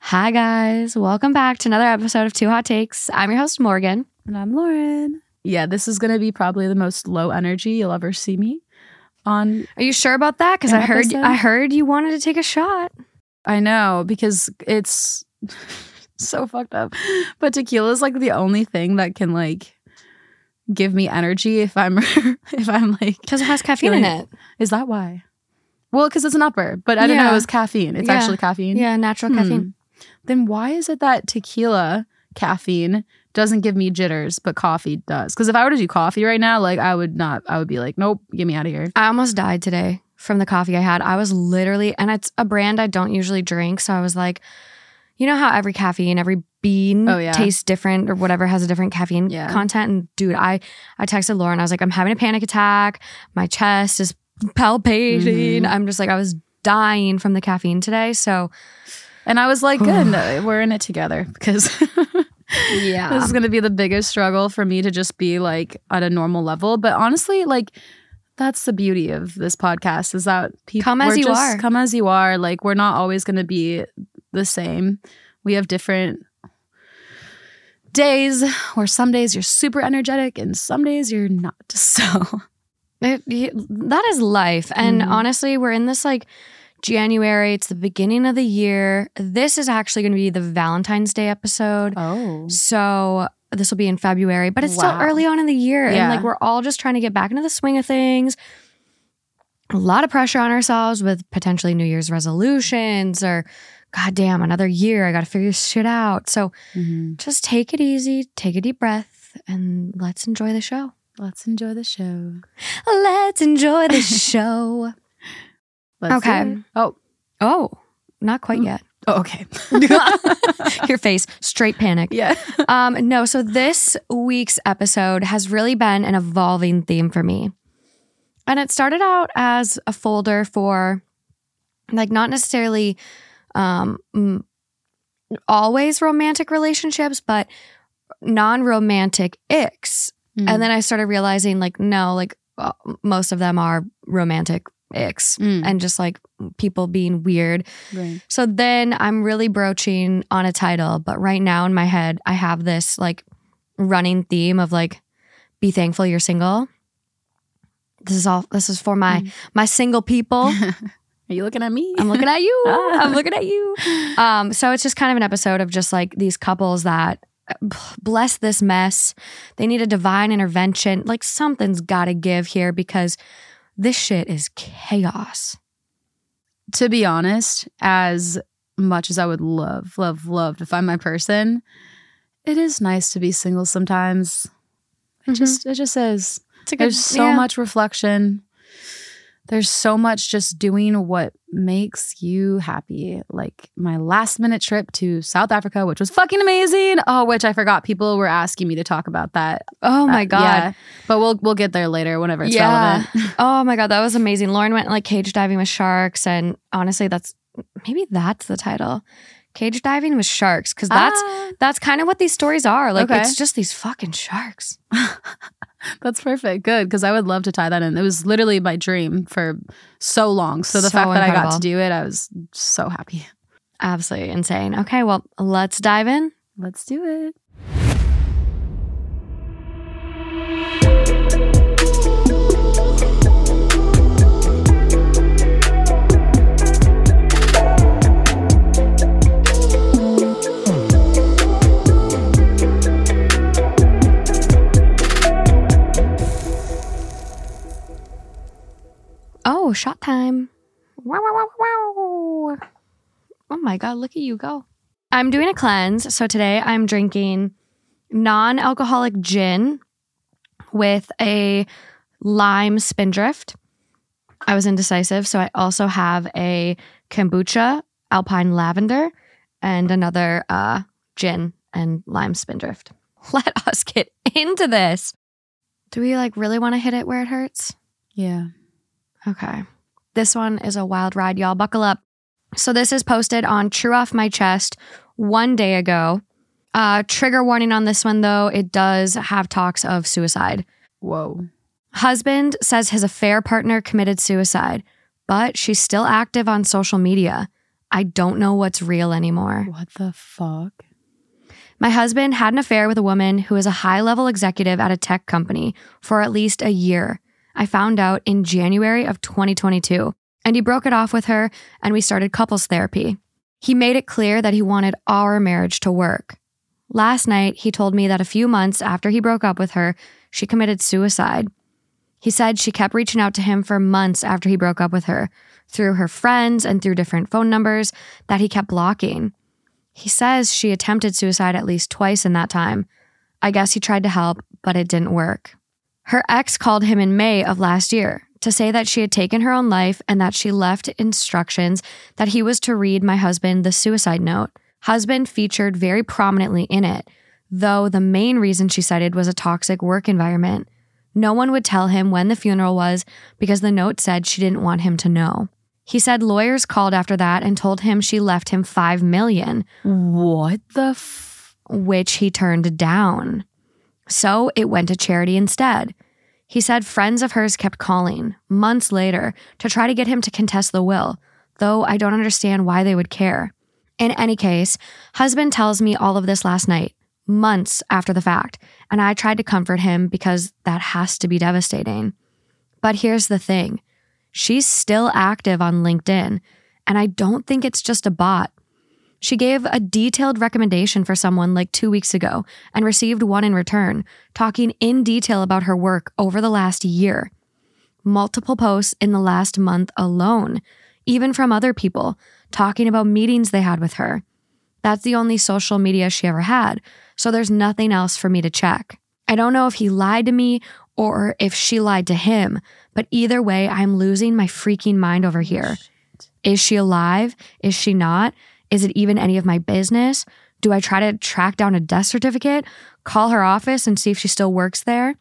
Hi, guys. Welcome back to another episode of Two Hot Takes. I'm your host, Morgan. And I'm Lauren. Yeah, this is going to be probably the most low energy you'll ever see me on. Are you sure about that? Because I heard episode? I heard you wanted to take a shot. I know because it's so fucked up. But tequila is like the only thing that can like give me energy if I'm if I'm like Because it has caffeine in it. Is that why? Well, because it's an upper, but I don't know. Yeah. It was caffeine. It's Yeah. actually caffeine. Yeah, natural Hmm. caffeine. Then why is it that tequila caffeine doesn't give me jitters, but coffee does? Because if I were to do coffee right now, like I would not. I would be like, nope, get me out of here. I almost died today from the coffee I had. I was literally, and it's a brand I don't usually drink. So I was like, you know how every caffeine, every bean Oh, yeah. tastes different or whatever has a different caffeine Yeah. content. And dude, I I texted Lauren. I was like, I'm having a panic attack. My chest is palpating. Mhm. I'm just like, I was dying from the caffeine today. So And I was like, good, no, we're in it together because yeah, this is going to be the biggest struggle for me to just be like at a normal level. But honestly, like that's the beauty of this podcast is that people Come as you just- are. Come as you are. Like we're not always going to be the same. We have different days where some days you're super energetic and some days you're not. So It- that is life. And Mhm. honestly, we're in this like January. It's the beginning of the year. This is actually going to be the Valentine's Day episode. oh, So this will be in February, but it's still early on in the year. And like we're all just trying to get back into the swing of things. A lot of pressure on ourselves with potentially New Year's resolutions or, God damn, another year. I got to figure this shit out. So Mhm. just take it easy, take a deep breath, and let's enjoy the show. let's enjoy the show. Let's enjoy the show. Let's Okay. Oh, Oh, not quite Mm. yet. oh, okay. Your face, straight panic. yeah. Um, no, so this week's episode has really been an evolving theme for me. And it started out as a folder for like not necessarily um always romantic relationships, but non-romantic icks. Mm. And then I started realizing like no, like uh, most of them are romantic icks Mm. and just like people being weird. Right. So then I'm really broaching on a title, but right now in my head, I have this like running theme of like, be thankful you're single. This is all, this is for my, my single people. Are you looking at me? I'm looking at you. Ah. I'm looking at you. Um, so it's just kind of an episode of just like these couples that bless this mess. They need a divine intervention. Like something's got to give here because this shit is chaos. to be honest, as much as I would love, love, love to find my person, it is nice to be single sometimes. It Mhm. just it just is. It's a good, There's so yeah. much reflection. There's so much just doing what makes you happy. Like my last minute trip to South Africa, which was fucking amazing. Oh, which I forgot people were asking me to talk about that. Oh my Uh, God. yeah. But we'll we'll get there later whenever it's Yeah. relevant. Oh my god, that was amazing. Lauren went like cage diving with sharks, and honestly, that's maybe that's the title. Cage diving with sharks, because that's Ah. that's kind of what these stories are. Like Okay. it's just these fucking sharks. That's perfect. Good. Because I would love to tie that in. It was literally my dream for so long. So the So fact that I got to do it, I was so happy. Absolutely insane. Okay, well, let's dive in. Let's do it. Oh, shot time. Wow, wow, wow, wow. Oh my God, look at you go. I'm doing a cleanse. So today I'm drinking non alcoholic gin with a lime spindrift. I was indecisive. So I also have a kombucha, alpine lavender, and another uh, gin, and lime spindrift. Let us get into this. Do we like really want to hit it where it hurts? Yeah. Okay. This one is a wild ride, y'all. Buckle up. So this is posted on True Off My Chest one day ago. Uh, trigger warning on this one though, it does have talks of suicide. Whoa. Husband says his affair partner committed suicide, but she's still active on social media. I don't know what's real anymore. What the fuck? My husband had an affair with a woman who is a high level executive at a tech company for at least a year. I found out in January of 2022, and he broke it off with her, and we started couples therapy. He made it clear that he wanted our marriage to work. Last night, he told me that a few months after he broke up with her, she committed suicide. He said she kept reaching out to him for months after he broke up with her, through her friends and through different phone numbers that he kept blocking. He says she attempted suicide at least twice in that time. I guess he tried to help, but it didn't work. Her ex called him in May of last year to say that she had taken her own life and that she left instructions that he was to read my husband the suicide note. Husband featured very prominently in it, though the main reason she cited was a toxic work environment. No one would tell him when the funeral was because the note said she didn't want him to know. He said lawyers called after that and told him she left him 5 million, What the f- which he turned down. So it went to charity instead. He said friends of hers kept calling months later to try to get him to contest the will, though I don't understand why they would care. In any case, husband tells me all of this last night, months after the fact, and I tried to comfort him because that has to be devastating. But here's the thing she's still active on LinkedIn, and I don't think it's just a bot. She gave a detailed recommendation for someone like two weeks ago and received one in return, talking in detail about her work over the last year. Multiple posts in the last month alone, even from other people, talking about meetings they had with her. That's the only social media she ever had, so there's nothing else for me to check. I don't know if he lied to me or if she lied to him, but either way, I'm losing my freaking mind over here. Oh, Is she alive? Is she not? Is it even any of my business? Do I try to track down a death certificate, call her office and see if she still works there?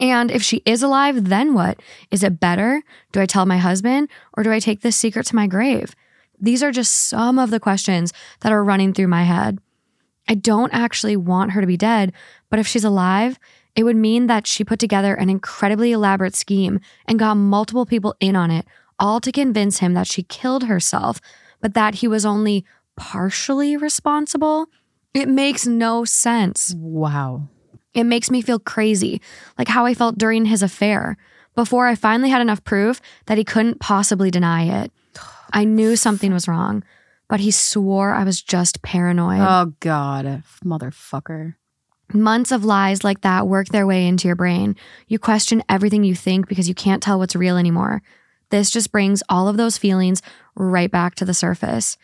And if she is alive, then what? Is it better? Do I tell my husband or do I take this secret to my grave? These are just some of the questions that are running through my head. I don't actually want her to be dead, but if she's alive, it would mean that she put together an incredibly elaborate scheme and got multiple people in on it, all to convince him that she killed herself, but that he was only partially responsible. It makes no sense. Wow. It makes me feel crazy, like how I felt during his affair, before I finally had enough proof that he couldn't possibly deny it. I knew something was wrong, but he swore I was just paranoid. Oh God, motherfucker. Months of lies like that work their way into your brain. You question everything you think because you can't tell what's real anymore. This just brings all of those feelings right back to the surface.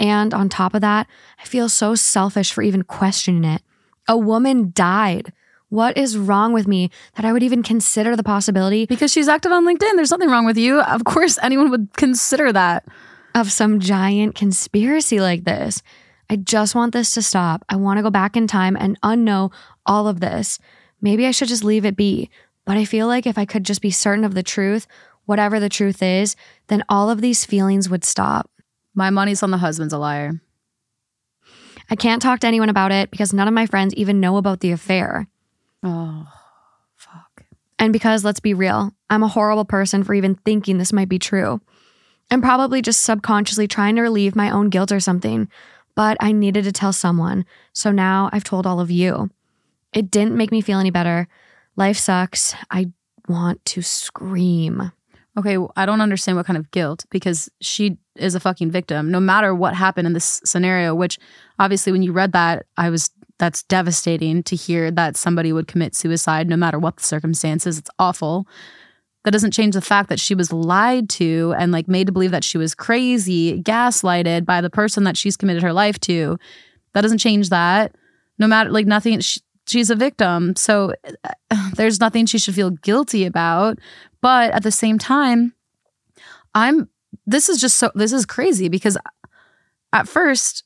And on top of that, I feel so selfish for even questioning it. A woman died. What is wrong with me that I would even consider the possibility Because she's active on LinkedIn. There's nothing wrong with you. Of course, anyone would consider that. of some giant conspiracy like this? I just want this to stop. I want to go back in time and unknow all of this. Maybe I should just leave it be. But I feel like if I could just be certain of the truth, whatever the truth is, then all of these feelings would stop. My money's on the husband's a liar. I can't talk to anyone about it because none of my friends even know about the affair. Oh, fuck. And because, let's be real, I'm a horrible person for even thinking this might be true. I'm probably just subconsciously trying to relieve my own guilt or something, but I needed to tell someone. So now I've told all of you. It didn't make me feel any better. Life sucks. I want to scream. Okay, well, I don't understand what kind of guilt because she is a fucking victim no matter what happened in this scenario, which obviously when you read that, I was that's devastating to hear that somebody would commit suicide no matter what the circumstances. It's awful. That doesn't change the fact that she was lied to and like made to believe that she was crazy, gaslighted by the person that she's committed her life to. That doesn't change that. No matter like nothing she, she's a victim. So uh, there's nothing she should feel guilty about. But at the same time, I'm this is just so this is crazy because at first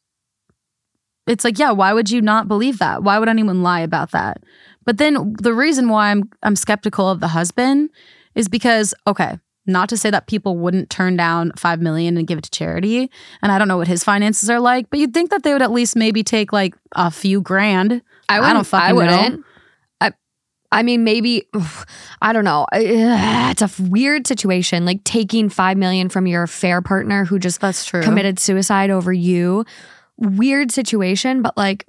it's like, yeah, why would you not believe that? Why would anyone lie about that? But then the reason why I'm I'm skeptical of the husband is because okay, not to say that people wouldn't turn down 5 million and give it to charity, and I don't know what his finances are like, but you'd think that they would at least maybe take like a few grand. I, I don't fucking I wouldn't. know. I, mean, maybe I don't know. It's a weird situation, like taking five million from your affair partner who just That's true. committed suicide over you. Weird situation, but like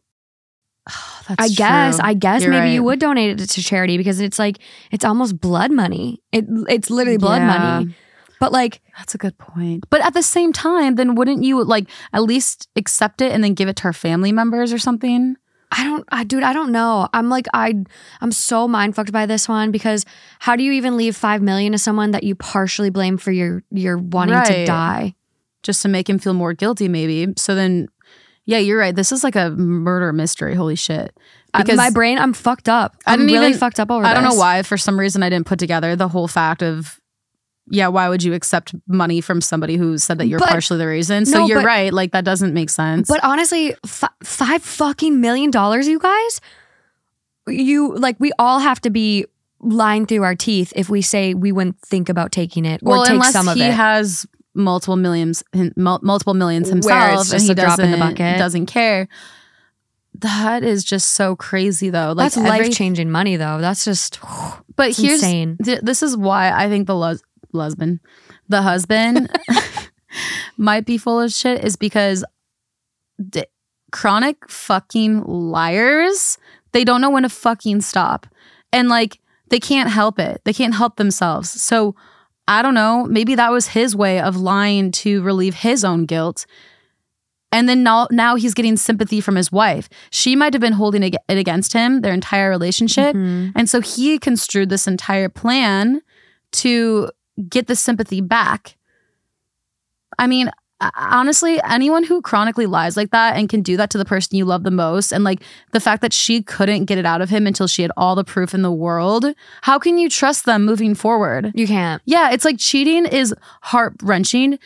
That's I guess, true. I guess You're maybe you would donate it to charity because it's like it's almost blood money. It it's literally blood Yeah. money. But like That's a good point. But at the same time, then wouldn't you like at least accept it and then give it to her family members or something? I don't, I dude, I don't know. I'm like, I, I'm so mind fucked by this one because how do you even leave five million to someone that you partially blame for your your wanting to die? Just to make him feel more guilty, maybe. So then, yeah, you're right. This is like a murder mystery. Holy shit. Uh, my brain, I'm fucked up. I I'm didn't really even- fucked up over. I don't know why. For some reason, I didn't put together the whole fact of, yeah, why would you accept money from somebody who said that you're But- partially the reason? So No, you're but- right. Like that doesn't make sense. But honestly, f- five fucking million dollars, you guys. You like, we all have to be lying through our teeth if we say we wouldn't think about taking it or well, take unless some of it. he it. has multiple millions, multiple millions himself, and he a drop in the doesn't- doesn't care. That is just so crazy, though. Like That's life changing money, though. That's just But here's insane. th- this is why I think the les- lesbian, the husband, might be full of shit is because d- chronic fucking liars. They don't know when to fucking stop, and like they can't help it. They can't help themselves. So I don't know. Maybe that was his way of lying to relieve his own guilt. And then now, now he's getting sympathy from his wife. She might have been holding it against him their entire relationship. Mhm. And so he construed this entire plan to get the sympathy back. I mean, uh, honestly, anyone who chronically lies like that and can do that to the person you love the most, and like the fact that she couldn't get it out of him until she had all the proof in the world, how can you trust them moving forward? you can't. Yeah, it's like cheating is heart wrenching,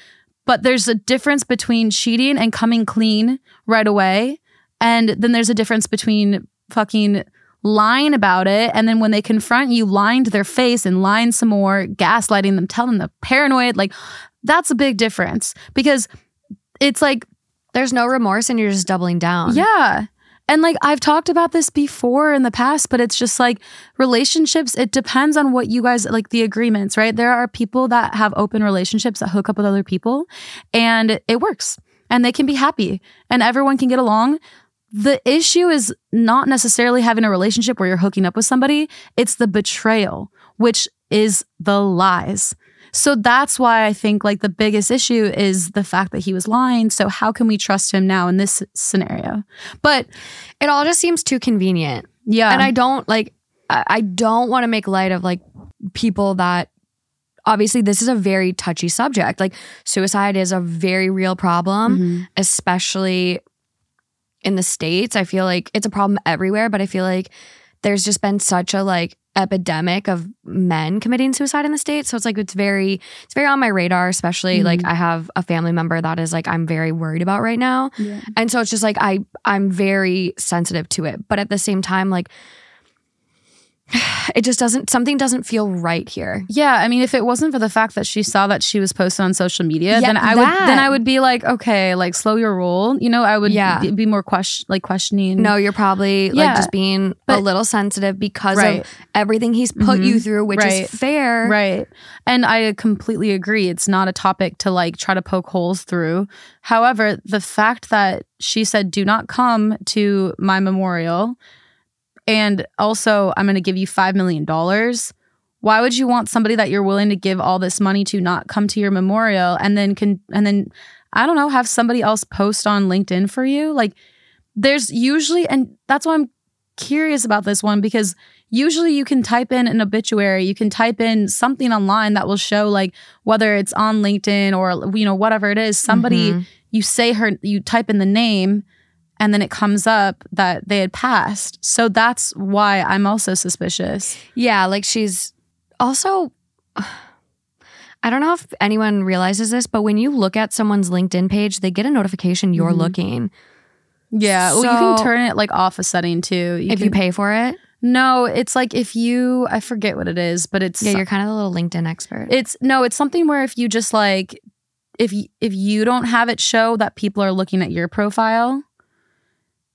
but there's a difference between cheating and coming clean right away. And then there's a difference between fucking lying about it. And then when they confront you, lying to their face and lying some more, gaslighting them, telling them they're paranoid. Like, that's a big difference because it's like, There's no remorse and you're just doubling down. yeah. And like I've talked about this before in the past, but it's just like relationships, it depends on what you guys like the agreements, right? There are people that have open relationships that hook up with other people and it works and they can be happy and everyone can get along. The issue is not necessarily having a relationship where you're hooking up with somebody, it's the betrayal, which is the lies. So that's why I think like the biggest issue is the fact that he was lying. So how can we trust him now in this scenario? But It all just seems too convenient. yeah, and I don't like I don't want to make light of like people that obviously this is a very touchy subject. Like suicide is a very real problem, Mhm. especially in the states. I feel like it's a problem everywhere, but I feel like there's just been such a like epidemic of men committing suicide in the states. So it's like it's very it's very on my radar, especially mm-hmm. like I have a family member that is like I'm very worried about right now. Yeah. And so it's just like I I'm very sensitive to it. But at the same time, like it just doesn't something doesn't feel right here. Yeah, I mean, if it wasn't for the fact that she saw that she was posted on social media, Yeah, then I would then I would be like, okay, like slow your roll. You know, I would Yeah. be, be more question like questioning. No, you're probably Yeah, like just being a little sensitive because Right. of everything he's put you Mhm. through, which Right. is fair. Right. And I completely agree. It's not a topic to like try to poke holes through. However, the fact that she said, do not come to my memorial, and also I'm going to give you $5 million. Why would you want somebody that you're willing to give all this money to not come to your memorial and then can, and then, I don't know, have somebody else post on LinkedIn for you? Like, there's usually, and that's why I'm curious about this one because usually you can type in an obituary you can type in something online that will show like whether it's on linkedin or you know whatever it is somebody Mhm. you say her you type in the name and then it comes up that they had passed so that's why i'm also suspicious Yeah, like she's also I don't know if anyone realizes this, but when you look at someone's LinkedIn page, they get a notification you're Mhm. looking. Yeah. well, you can turn it like off a setting too. if can, you pay for it. No, it's like if you I forget what it is, but it's Yeah, you're kind of the little LinkedIn expert. it's no, it's something where if you just like if if you don't have it show that people are looking at your profile,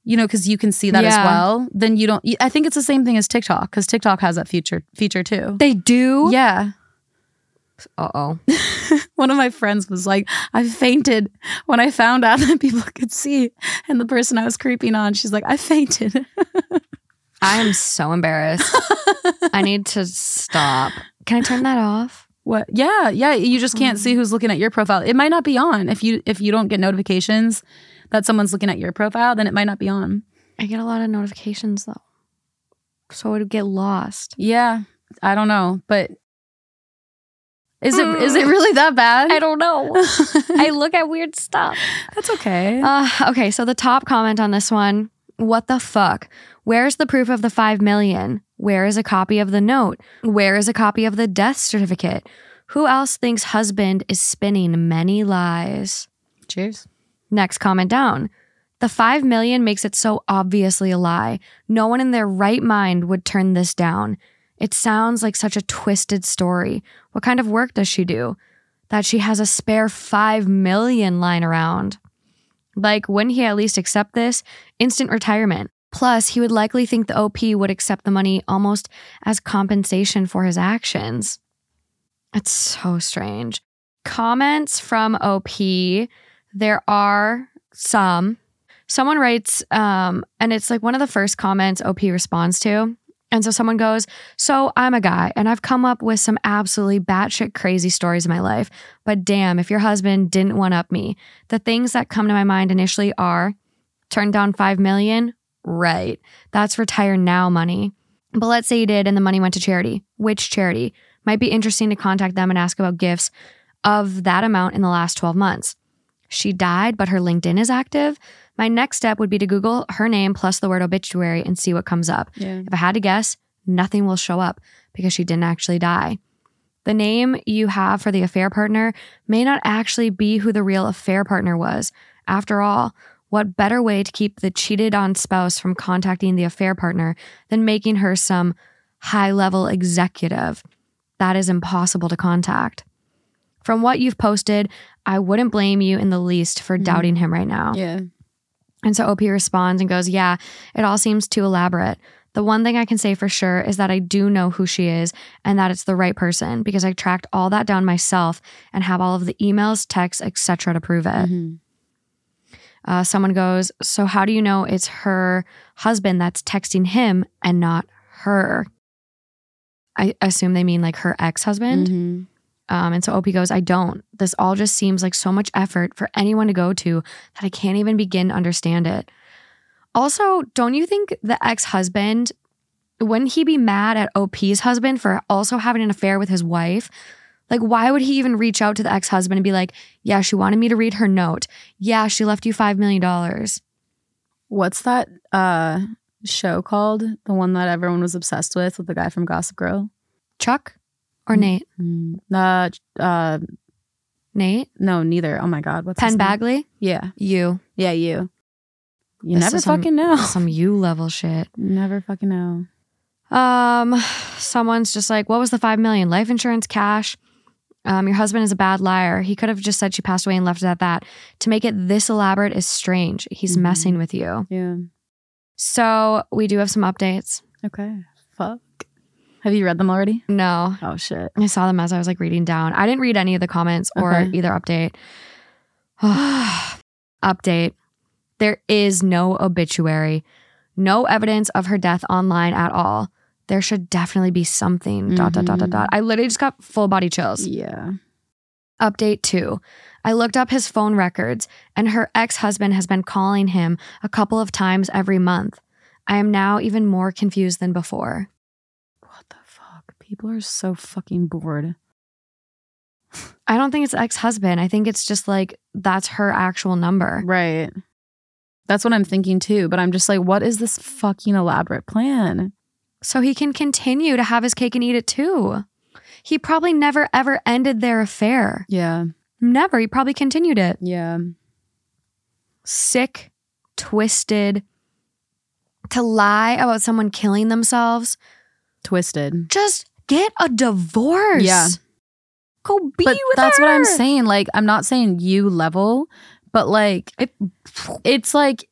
you know, because you can see that as well, then you don't. I think it's the same thing as TikTok because TikTok has that feature feature too. they do? Yeah. Uh oh. One of my friends was like, I fainted when I found out that people could see. And the person I was creeping on, she's like, I fainted. I am so embarrassed. I need to stop. Can I turn that off? What? Yeah, yeah. You just can't see who's looking at your profile. It might not be on if you if you don't get notifications that someone's looking at your profile. Then it might not be on. I get a lot of notifications though. So it would get lost. Yeah, I don't know, but is it is it really that bad? I don't know. I look at weird stuff. That's okay. Uh, okay, so the top comment on this one what the fuck? Where's the proof of the 5 million? Where is a copy of the note? Where is a copy of the death certificate? Who else thinks husband is spinning many lies? Cheers. Next comment down. The 5 million makes it so obviously a lie. No one in their right mind would turn this down. It sounds like such a twisted story. What kind of work does she do? That she has a spare 5 million lying around. Like, wouldn't he at least accept this? Instant retirement. Plus, he would likely think the OP would accept the money almost as compensation for his actions. It's so strange. Comments from OP. There are some. Someone writes, um, and it's like one of the first comments OP responds to. And so someone goes, So I'm a guy and I've come up with some absolutely batshit crazy stories in my life. But damn, if your husband didn't one up me, the things that come to my mind initially are turn down five million, right. That's retire now money. But let's say you did and the money went to charity. Which charity? Might be interesting to contact them and ask about gifts of that amount in the last 12 months. She died, but her LinkedIn is active. My next step would be to Google her name plus the word obituary and see what comes up. Yeah. If I had to guess, nothing will show up because she didn't actually die. The name you have for the affair partner may not actually be who the real affair partner was. After all, what better way to keep the cheated on spouse from contacting the affair partner than making her some high level executive? That is impossible to contact. From what you've posted, I wouldn't blame you in the least for doubting him right now. Yeah. And so OP responds and goes, Yeah, it all seems too elaborate. The one thing I can say for sure is that I do know who she is and that it's the right person because I tracked all that down myself and have all of the emails, texts, etc. to prove it. Mhm. Uh, someone goes, So how do you know it's her husband that's texting him and not her? I assume they mean like her ex husband. Mhm. Um, and so OP goes, I don't. This all just seems like so much effort for anyone to go to that I can't even begin to understand it. Also, don't you think the ex husband, wouldn't he be mad at OP's husband for also having an affair with his wife? Like, why would he even reach out to the ex husband and be like, Yeah, she wanted me to read her note. Yeah, she left you $5 million. What's that uh show called? The one that everyone was obsessed with with the guy from Gossip Girl? Chuck or Nate? Mm. Uh, uh, Nate? no, neither. Oh my God, what's his Penn name? Badgley? Yeah, You. yeah, you. You This never is some- fucking know. Some you level shit. never fucking know. Um, someone's just like, what was the five million? Life insurance, cash. Um, your husband is a bad liar. He could have just said she passed away and left it at that. To make it this elaborate is strange. He's Mhm. messing with you. Yeah. So we do have some updates. Okay. Fuck. Have you read them already? No, Oh shit. I saw them as I was like reading down. I didn't read any of the comments or Okay. either update. update. There is no obituary, no evidence of her death online at all. There should definitely be something. Dot dot dot dot dot. I mm-hmm. literally just got full body chills. Yeah. Update two. I looked up his phone records, and her ex husband has been calling him a couple of times every month. I am now even more confused than before. What the fuck? People are so fucking bored. I don't think it's ex husband. I think it's just like that's her actual number. Right. That's what I'm thinking too. But I'm just like, what is this fucking elaborate plan? So he can continue to have his cake and eat it too. He probably never ever ended their affair. Yeah. Never. He probably continued it. Yeah. Sick twisted to lie about someone killing themselves. Twisted. Just get a divorce. Yeah. Go be but with that's what I'm saying. Like, I'm not saying you level, but like, It- it's like,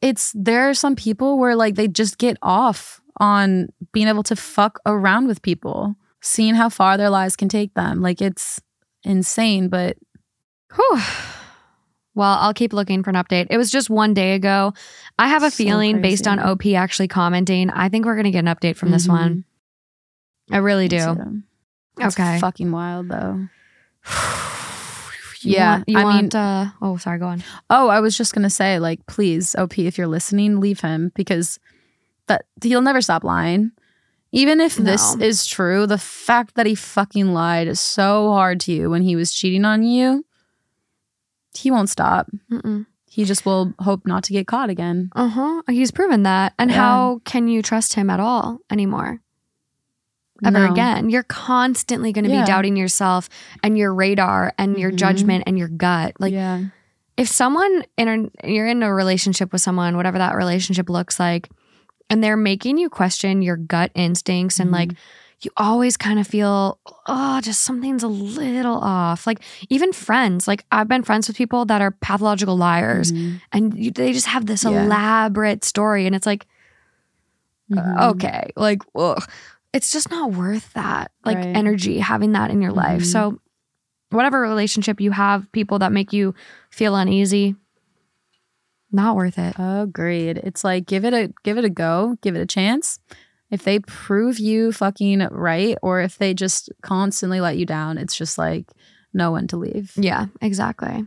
it's there are some people where like they just get off on being able to fuck around with people, seeing how far their lives can take them. Like, it's insane, but Whew. Well, I'll keep looking for an update. It was just one day ago. I have a So feeling based on. OP actually commenting, I think we're going to get an update from this Mhm. one. I really do. It's Okay. fucking wild though. You Yeah, want- you I want, mean- uh, oh, sorry, go on. Oh, I was just gonna say, like, please, OP, if you're listening, leave him because that he'll never stop lying. Even if this is true, the fact that he fucking lied so hard to you when he was cheating on you, he won't stop. Mm-mm. He just will hope not to get caught again. Uh huh. He's proven that. And Yeah. how can you trust him at all anymore? Ever No. again? You're constantly going to Yeah. be doubting yourself and your radar and your Mhm. judgment and your gut. Like, yeah, if someone in a, you're in a relationship with someone, whatever that relationship looks like, and they're making you question your gut instincts and like you always kind of feel, oh, just something's a little off. Like even friends, like I've been friends with people that are pathological liars Mhm. and you, they just have this Yeah. elaborate story. And it's like, Mhm. okay, like, ugh. It's just not worth that, like Right. energy, having that in your life. Mhm. So, whatever relationship you have, people that make you feel uneasy, not worth it. Agreed. It's like give it a give it a go, give it a chance. If they prove you fucking right, or if they just constantly let you down, it's just like no when to leave. Yeah, exactly.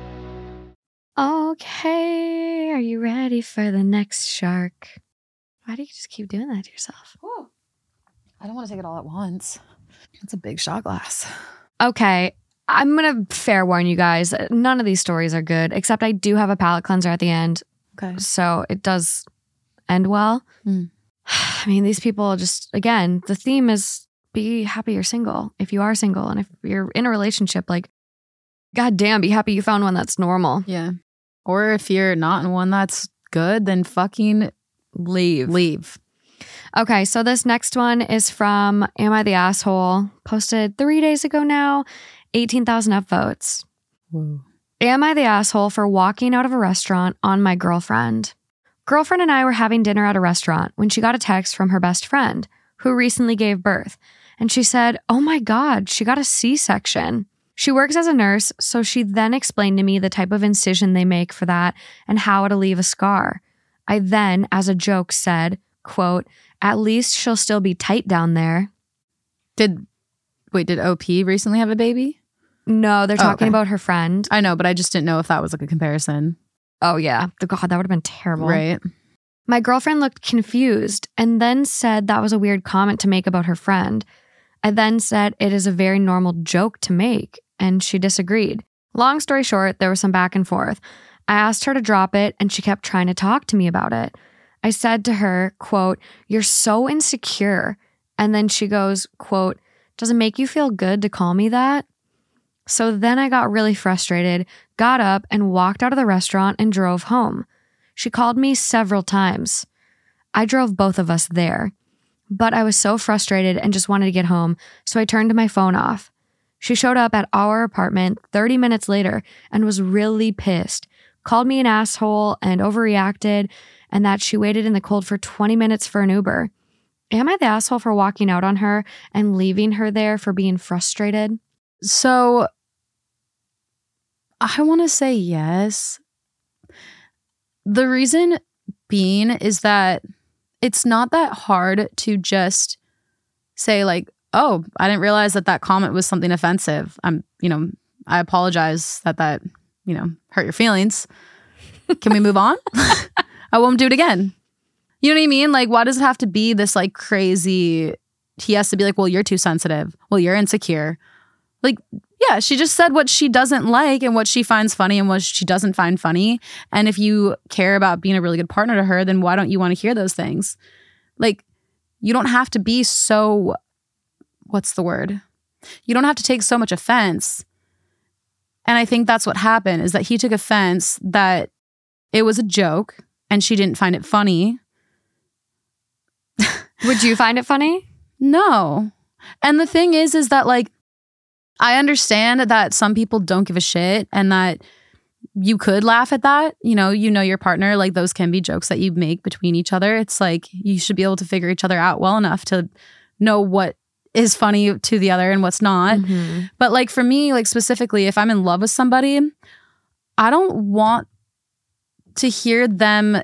Okay, are you ready for the next shark? Why do you just keep doing that to yourself? I don't want to take it all at once. It's a big shot glass. Okay, I'm gonna fair warn you guys. None of these stories are good, except I do have a palate cleanser at the end, Okay. so it does end well. Mm. I mean, these people just again, the theme is be happy you're single. If you are single, and if you're in a relationship, like, god damn, be happy you found one that's normal. Yeah. Or if you're not in one that's good, then fucking Leave. leave. Okay, so this next one is from Am I the Asshole? Posted three days ago now, 18,000 upvotes. Whoa. Am I the asshole for walking out of a restaurant on my girlfriend? Girlfriend and I were having dinner at a restaurant when she got a text from her best friend who recently gave birth. And she said, Oh my God, she got a C section. She works as a nurse, so she then explained to me the type of incision they make for that and how it'll leave a scar. I then, as a joke, said, quote, at least she'll still be tight down there. Did wait, did OP recently have a baby? No, they're Oh, talking okay. about her friend. I know, but I just didn't know if that was like a comparison. Oh, yeah. God, that would have been terrible. Right. My girlfriend looked confused and then said that was a weird comment to make about her friend. I then said it is a very normal joke to make, and she disagreed. Long story short, there was some back and forth. I asked her to drop it, and she kept trying to talk to me about it. I said to her, quote, You're so insecure. And then she goes, quote, Does it make you feel good to call me that? So then I got really frustrated, got up, and walked out of the restaurant and drove home. She called me several times. I drove both of us there, but I was so frustrated and just wanted to get home, so I turned my phone off. She showed up at our apartment 30 minutes later and was really pissed, called me an asshole and overreacted, and that she waited in the cold for 20 minutes for an Uber. Am I the asshole for walking out on her and leaving her there for being frustrated? So I want to say yes. The reason being is that it's not that hard to just say like, "Oh, I didn't realize that that comment was something offensive." I'm, you know, I apologize that that, you know, hurt your feelings. Can we move on? I won't do it again. You know what I mean? Like, why does it have to be this like crazy? He has to be like, well, you're too sensitive. Well, you're insecure. Like, yeah, she just said what she doesn't like and what she finds funny and what she doesn't find funny. And if you care about being a really good partner to her, then why don't you want to hear those things? Like, you don't have to be so, what's the word? You don't have to take so much offense. And I think that's what happened is that he took offense that it was a joke and she didn't find it funny. Would you find it funny? No. And the thing is, is that like, I understand that some people don't give a shit and that you could laugh at that. You know, you know your partner, like those can be jokes that you make between each other. It's like you should be able to figure each other out well enough to know what is funny to the other and what's not. Mm-hmm. But like for me, like specifically, if I'm in love with somebody, I don't want to hear them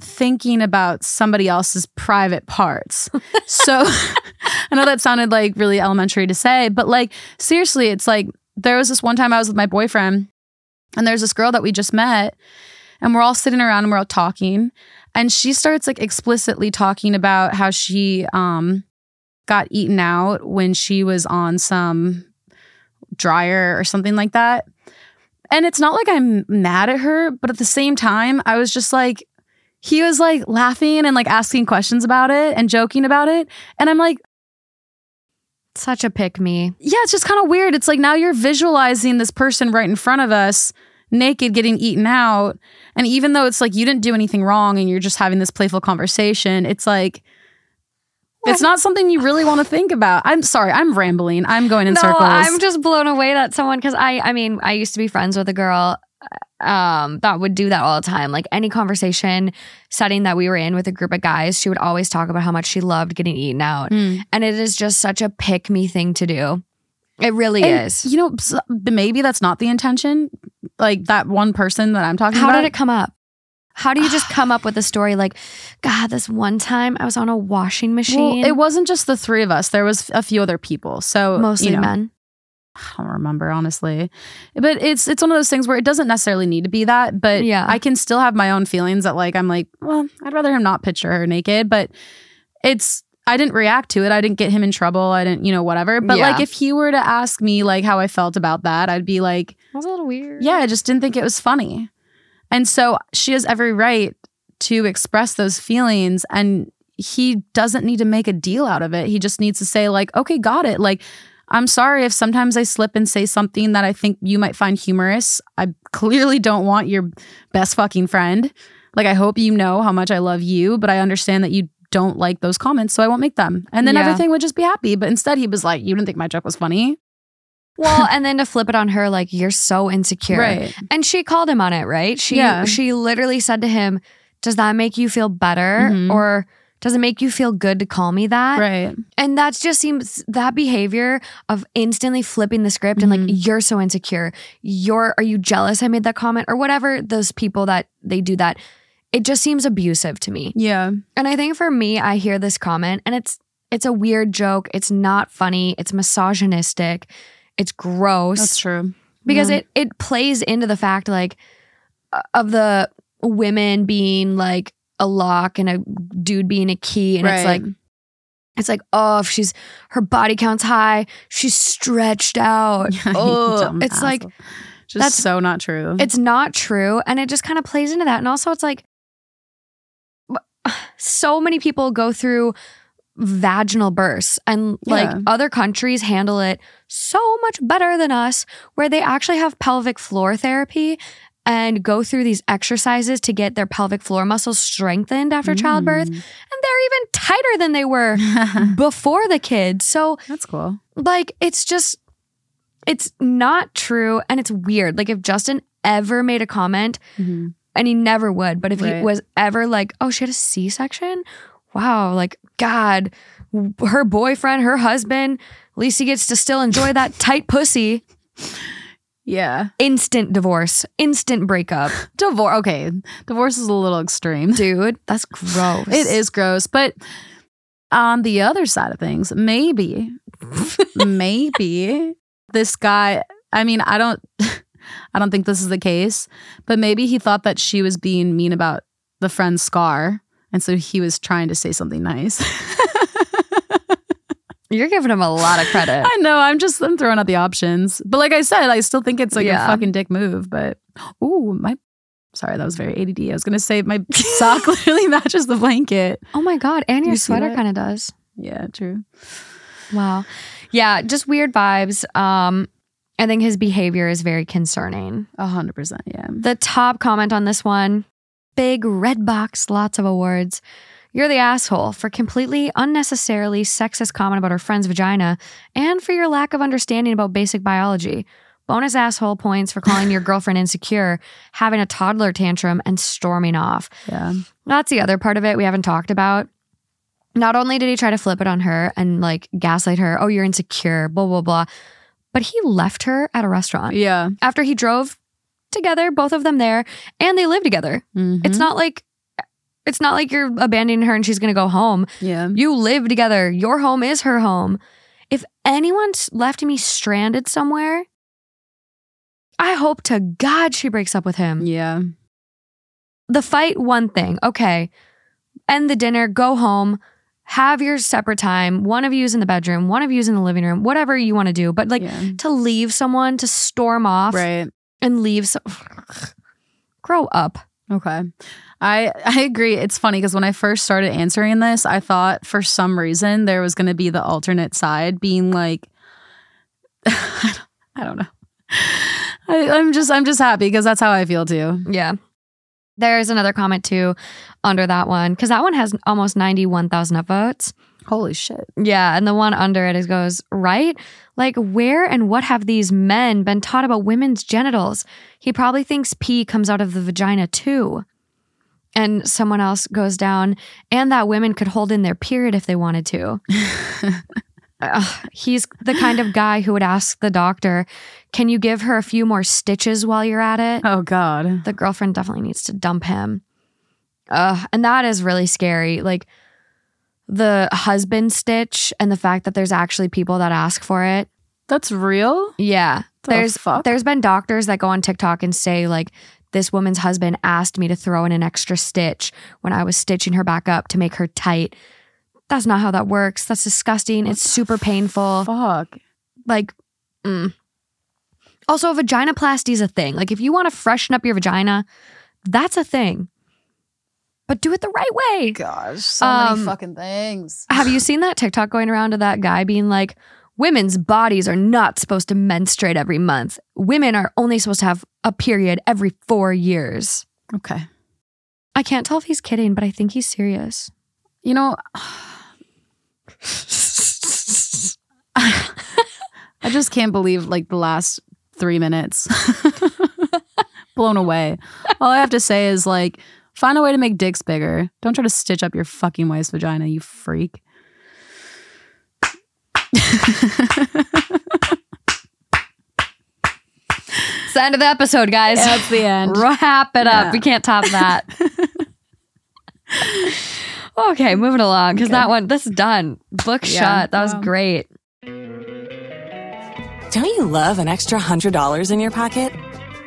thinking about somebody else's private parts. so I know that sounded like really elementary to say, but like seriously, it's like there was this one time I was with my boyfriend and there's this girl that we just met and we're all sitting around and we're all talking and she starts like explicitly talking about how she um got eaten out when she was on some dryer or something like that. And it's not like I'm mad at her, but at the same time, I was just like, he was like laughing and like asking questions about it and joking about it. And I'm like, Such a pick me. yeah, it's just kind of weird. It's like now you're visualizing this person right in front of us, naked, getting eaten out. And even though it's like you didn't do anything wrong and you're just having this playful conversation, it's like, it's not something you really want to think about. I'm sorry, I'm rambling. I'm going in no, circles. I'm just blown away that someone because I I mean I used to be friends with a girl um that would do that all the time. Like any conversation setting that we were in with a group of guys, she would always talk about how much she loved getting eaten out. Mm. And it is just such a pick me thing to do. It really And, is. You know, maybe that's not the intention. Like that one person that I'm talking How about. did it come up? How do you just come up with a story like, God, this one time I was on a washing machine? Well, it wasn't just the three of us. There was a few other people. So mostly you know, men. I don't remember honestly, but it's it's one of those things where it doesn't necessarily need to be that. But Yeah. I can still have my own feelings that like I'm like, well, I'd rather him not picture her naked. But it's I didn't react to it. I didn't get him in trouble. I didn't, you know, whatever. But Yeah. like if he were to ask me like how I felt about that, I'd be like, It was a little weird. yeah, I just didn't think it was funny. And so she has every right to express those feelings and he doesn't need to make a deal out of it. He just needs to say like, "Okay, got it." Like I'm sorry if sometimes I slip and say something that I think you might find humorous. I clearly don't want your best fucking friend. Like I hope you know how much I love you, but I understand that you don't like those comments, so I won't make them. And then Yeah. everything would just be happy. But instead he was like, "You didn't think my joke was funny?" Well, and then to flip it on her, like you're so insecure, Right. And she called him on it, right? She Yeah. she literally said to him, "Does that make you feel better, Mhm. or does it make you feel good to call me that?" Right. And that just seems that behavior of instantly flipping the script and like Mhm. you're so insecure, you're are you jealous I made that comment or whatever those people that they do that. It just seems abusive to me. Yeah. And I think for me, I hear this comment and it's it's a weird joke. It's not funny. It's misogynistic. It's gross. That's true. because Yeah. it it plays into the fact like uh, of the women being like a lock and a dude being a key and it's like it's like oh if she's her body count's high. She's stretched out. Oh it's like just that's- so not true. it's not true and it just kind of plays into that. And also it's like so many people go through vaginal bursts and like Yeah. other countries handle it so much better than us where they actually have pelvic floor therapy and go through these exercises to get their pelvic floor muscles strengthened after childbirth Mm. and they're even tighter than they were before the kid so That's cool. like it's just it's not true and it's weird like if justin ever made a comment Mhm. and he never would but if he was ever like oh she had a c-section wow like god her boyfriend her husband at least he gets to still enjoy that tight pussy Yeah. instant divorce instant breakup Divorce. Okay. Divorce is a little extreme. dude that's gross It is gross. But on the other side of things, maybe, maybe this guy, I mean, I don't. I don't think this is the case, but maybe he thought that she was being mean about the friend's scar. And so he was trying to say something nice. You're giving him a lot of credit. I know. I'm just I'm throwing out the options. But like I said, I still think it's like Yeah. a fucking dick move. But ooh, my sorry, that was very ADD. I was gonna say my sock literally matches the blanket. oh my god, and your You sweater kind of does. Yeah, true. Wow. Yeah, just weird vibes. Um, I think his behavior is very concerning. A hundred percent. Yeah. The top comment on this one big red box, lots of awards. You're the asshole for completely unnecessarily sexist comment about her friend's vagina and for your lack of understanding about basic biology. Bonus asshole points for calling your girlfriend insecure, having a toddler tantrum, and storming off. Yeah. That's the other part of it we haven't talked about. Not only did he try to flip it on her and like gaslight her, oh, you're insecure, blah, blah, blah, but he left her at a restaurant Yeah. after he drove together, both of them there, and they live together. Mhm. It's not like it's not like you're abandoning her and she's gonna go home. yeah. You live together. Your home is her home. If anyone's left me stranded somewhere, I hope to God she breaks up with him. Yeah. The fight, one thing. Okay. End the dinner, go home, have your separate time. One of you is in the bedroom, one of you is in the living room, whatever you want to do. But like yeah. to leave someone to storm off Right. And leave some grow up. Okay. I I agree. It's funny because when I first started answering this, I thought for some reason there was going to be the alternate side being like I don't know. I, I'm just I'm just happy because that's how I feel too. Yeah. There's another comment too under that one because that one has almost 91,000 upvotes. Holy shit. Yeah. And the one under it is goes, right? Like, where and what have these men been taught about women's genitals? He probably thinks pee comes out of the vagina too. And someone else goes down, and that women could hold in their period if they wanted to. Ugh, he's the kind of guy who would ask the doctor, Can you give her a few more stitches while you're at it? Oh god. the girlfriend definitely needs to dump him. Uh, and that is really scary. Like the husband stitch and the fact that there's actually people that ask for it. That's real? Yeah. The there's fuck? there's been doctors that go on TikTok and say like this woman's husband asked me to throw in an extra stitch when I was stitching her back up to make her tight. That's not how that works. That's disgusting. It's super painful. Fuck. Like, mm. also, vaginoplasty is a thing. Like, if you want to freshen up your vagina, that's a thing. But do it the right way. Gosh, so Um, fucking things. Have you seen that TikTok going around of that guy being like, women's bodies are not supposed to menstruate every month. Women are only supposed to have a period every four years. Okay. I can't tell if he's kidding, but I think he's serious. You know, I just can't believe like the last three minutes. Blown away. All I have to say is like, find a way to make dicks bigger. Don't try to stitch up your fucking wife's vagina, you freak. It's the end of the episode, guys. That's the end. Wrap it up. Yeah. We can't top that. okay, moving along because that one, this is done. Book Yeah. shut. That was Wow. great. Don't you love an extra $100 in your pocket?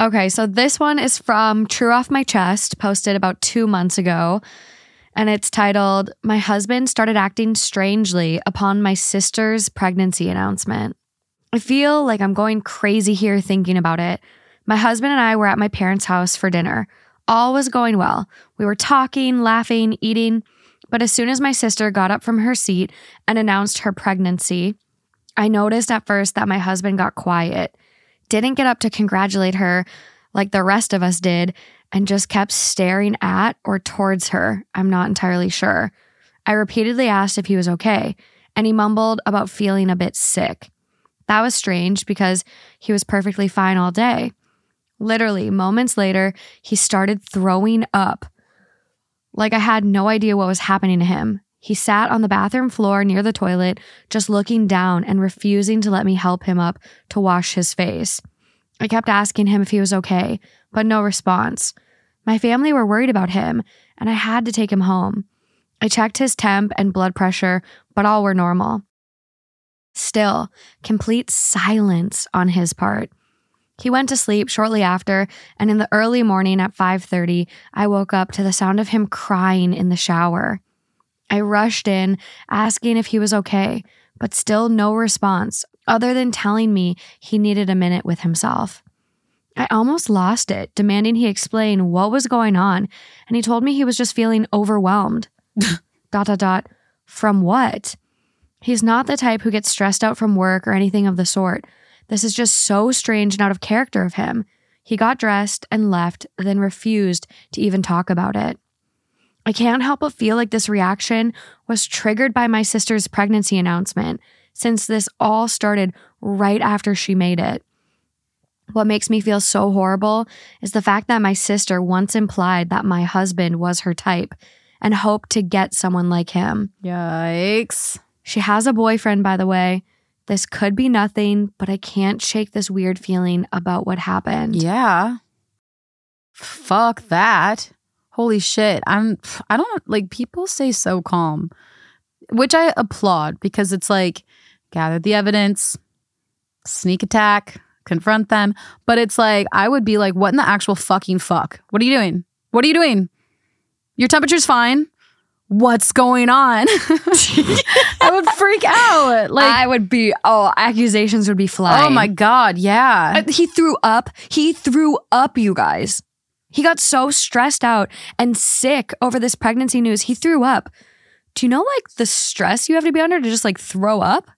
Okay, so this one is from True Off My Chest, posted about two months ago. And it's titled, My Husband Started Acting Strangely Upon My Sister's Pregnancy Announcement. I feel like I'm going crazy here thinking about it. My husband and I were at my parents' house for dinner. All was going well. We were talking, laughing, eating. But as soon as my sister got up from her seat and announced her pregnancy, I noticed at first that my husband got quiet didn't get up to congratulate her like the rest of us did and just kept staring at or towards her. I'm not entirely sure. I repeatedly asked if he was okay, and he mumbled about feeling a bit sick. That was strange because he was perfectly fine all day. Literally, moments later, he started throwing up. Like I had no idea what was happening to him. He sat on the bathroom floor near the toilet, just looking down and refusing to let me help him up to wash his face. I kept asking him if he was okay, but no response. My family were worried about him, and I had to take him home. I checked his temp and blood pressure, but all were normal. Still, complete silence on his part. He went to sleep shortly after, and in the early morning at 5:30, I woke up to the sound of him crying in the shower. I rushed in, asking if he was okay, but still no response other than telling me he needed a minute with himself. I almost lost it, demanding he explain what was going on, and he told me he was just feeling overwhelmed. dot dot dot. From what? He's not the type who gets stressed out from work or anything of the sort. This is just so strange and out of character of him. He got dressed and left, then refused to even talk about it. I can't help but feel like this reaction was triggered by my sister's pregnancy announcement, since this all started right after she made it. What makes me feel so horrible is the fact that my sister once implied that my husband was her type and hoped to get someone like him. Yikes. She has a boyfriend, by the way. This could be nothing, but I can't shake this weird feeling about what happened. Yeah. Fuck that. Holy shit. I'm I don't like people stay so calm, which I applaud because it's like gather the evidence, sneak attack, confront them, but it's like I would be like what in the actual fucking fuck? What are you doing? What are you doing? Your temperature's fine. What's going on? I would freak out. Like I would be, oh, accusations would be flying. Oh my god, yeah. He threw up. He threw up, you guys. He got so stressed out and sick over this pregnancy news. He threw up. Do you know like the stress you have to be under to just like throw up?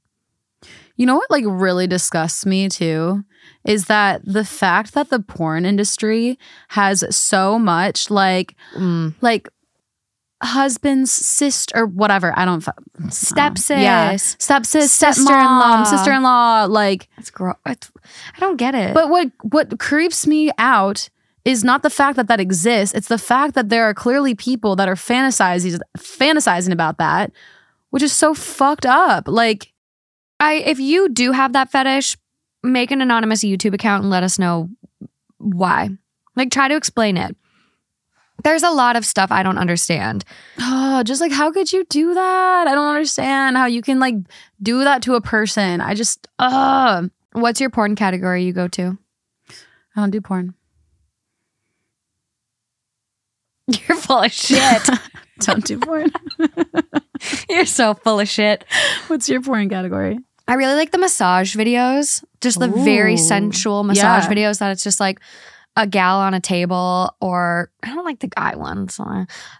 You know what like really disgusts me too is that the fact that the porn industry has so much like mm. like husband's sister or whatever. I don't fu- Stepsis. Yeah. Stepsis, Sister-in-law. sister-in-law, like That's gross. I don't get it. but what what creeps me out is not the fact that that exists. It's the fact that there are clearly people that are fantasizing fantasizing about that, which is so fucked up. Like I if you do have that fetish, make an anonymous YouTube account and let us know why. Like try to explain it. There's a lot of stuff I don't understand. Oh, just like how could you do that? I don't understand how you can like do that to a person. I just uh What's your porn category you go to? I don't do porn. You're full of shit. Don't do porn. You're so full of shit. What's your porn category? I really like the massage videos, just the very sensual massage Yeah. videos that it's just like a gal on a table, or I don't like the guy ones.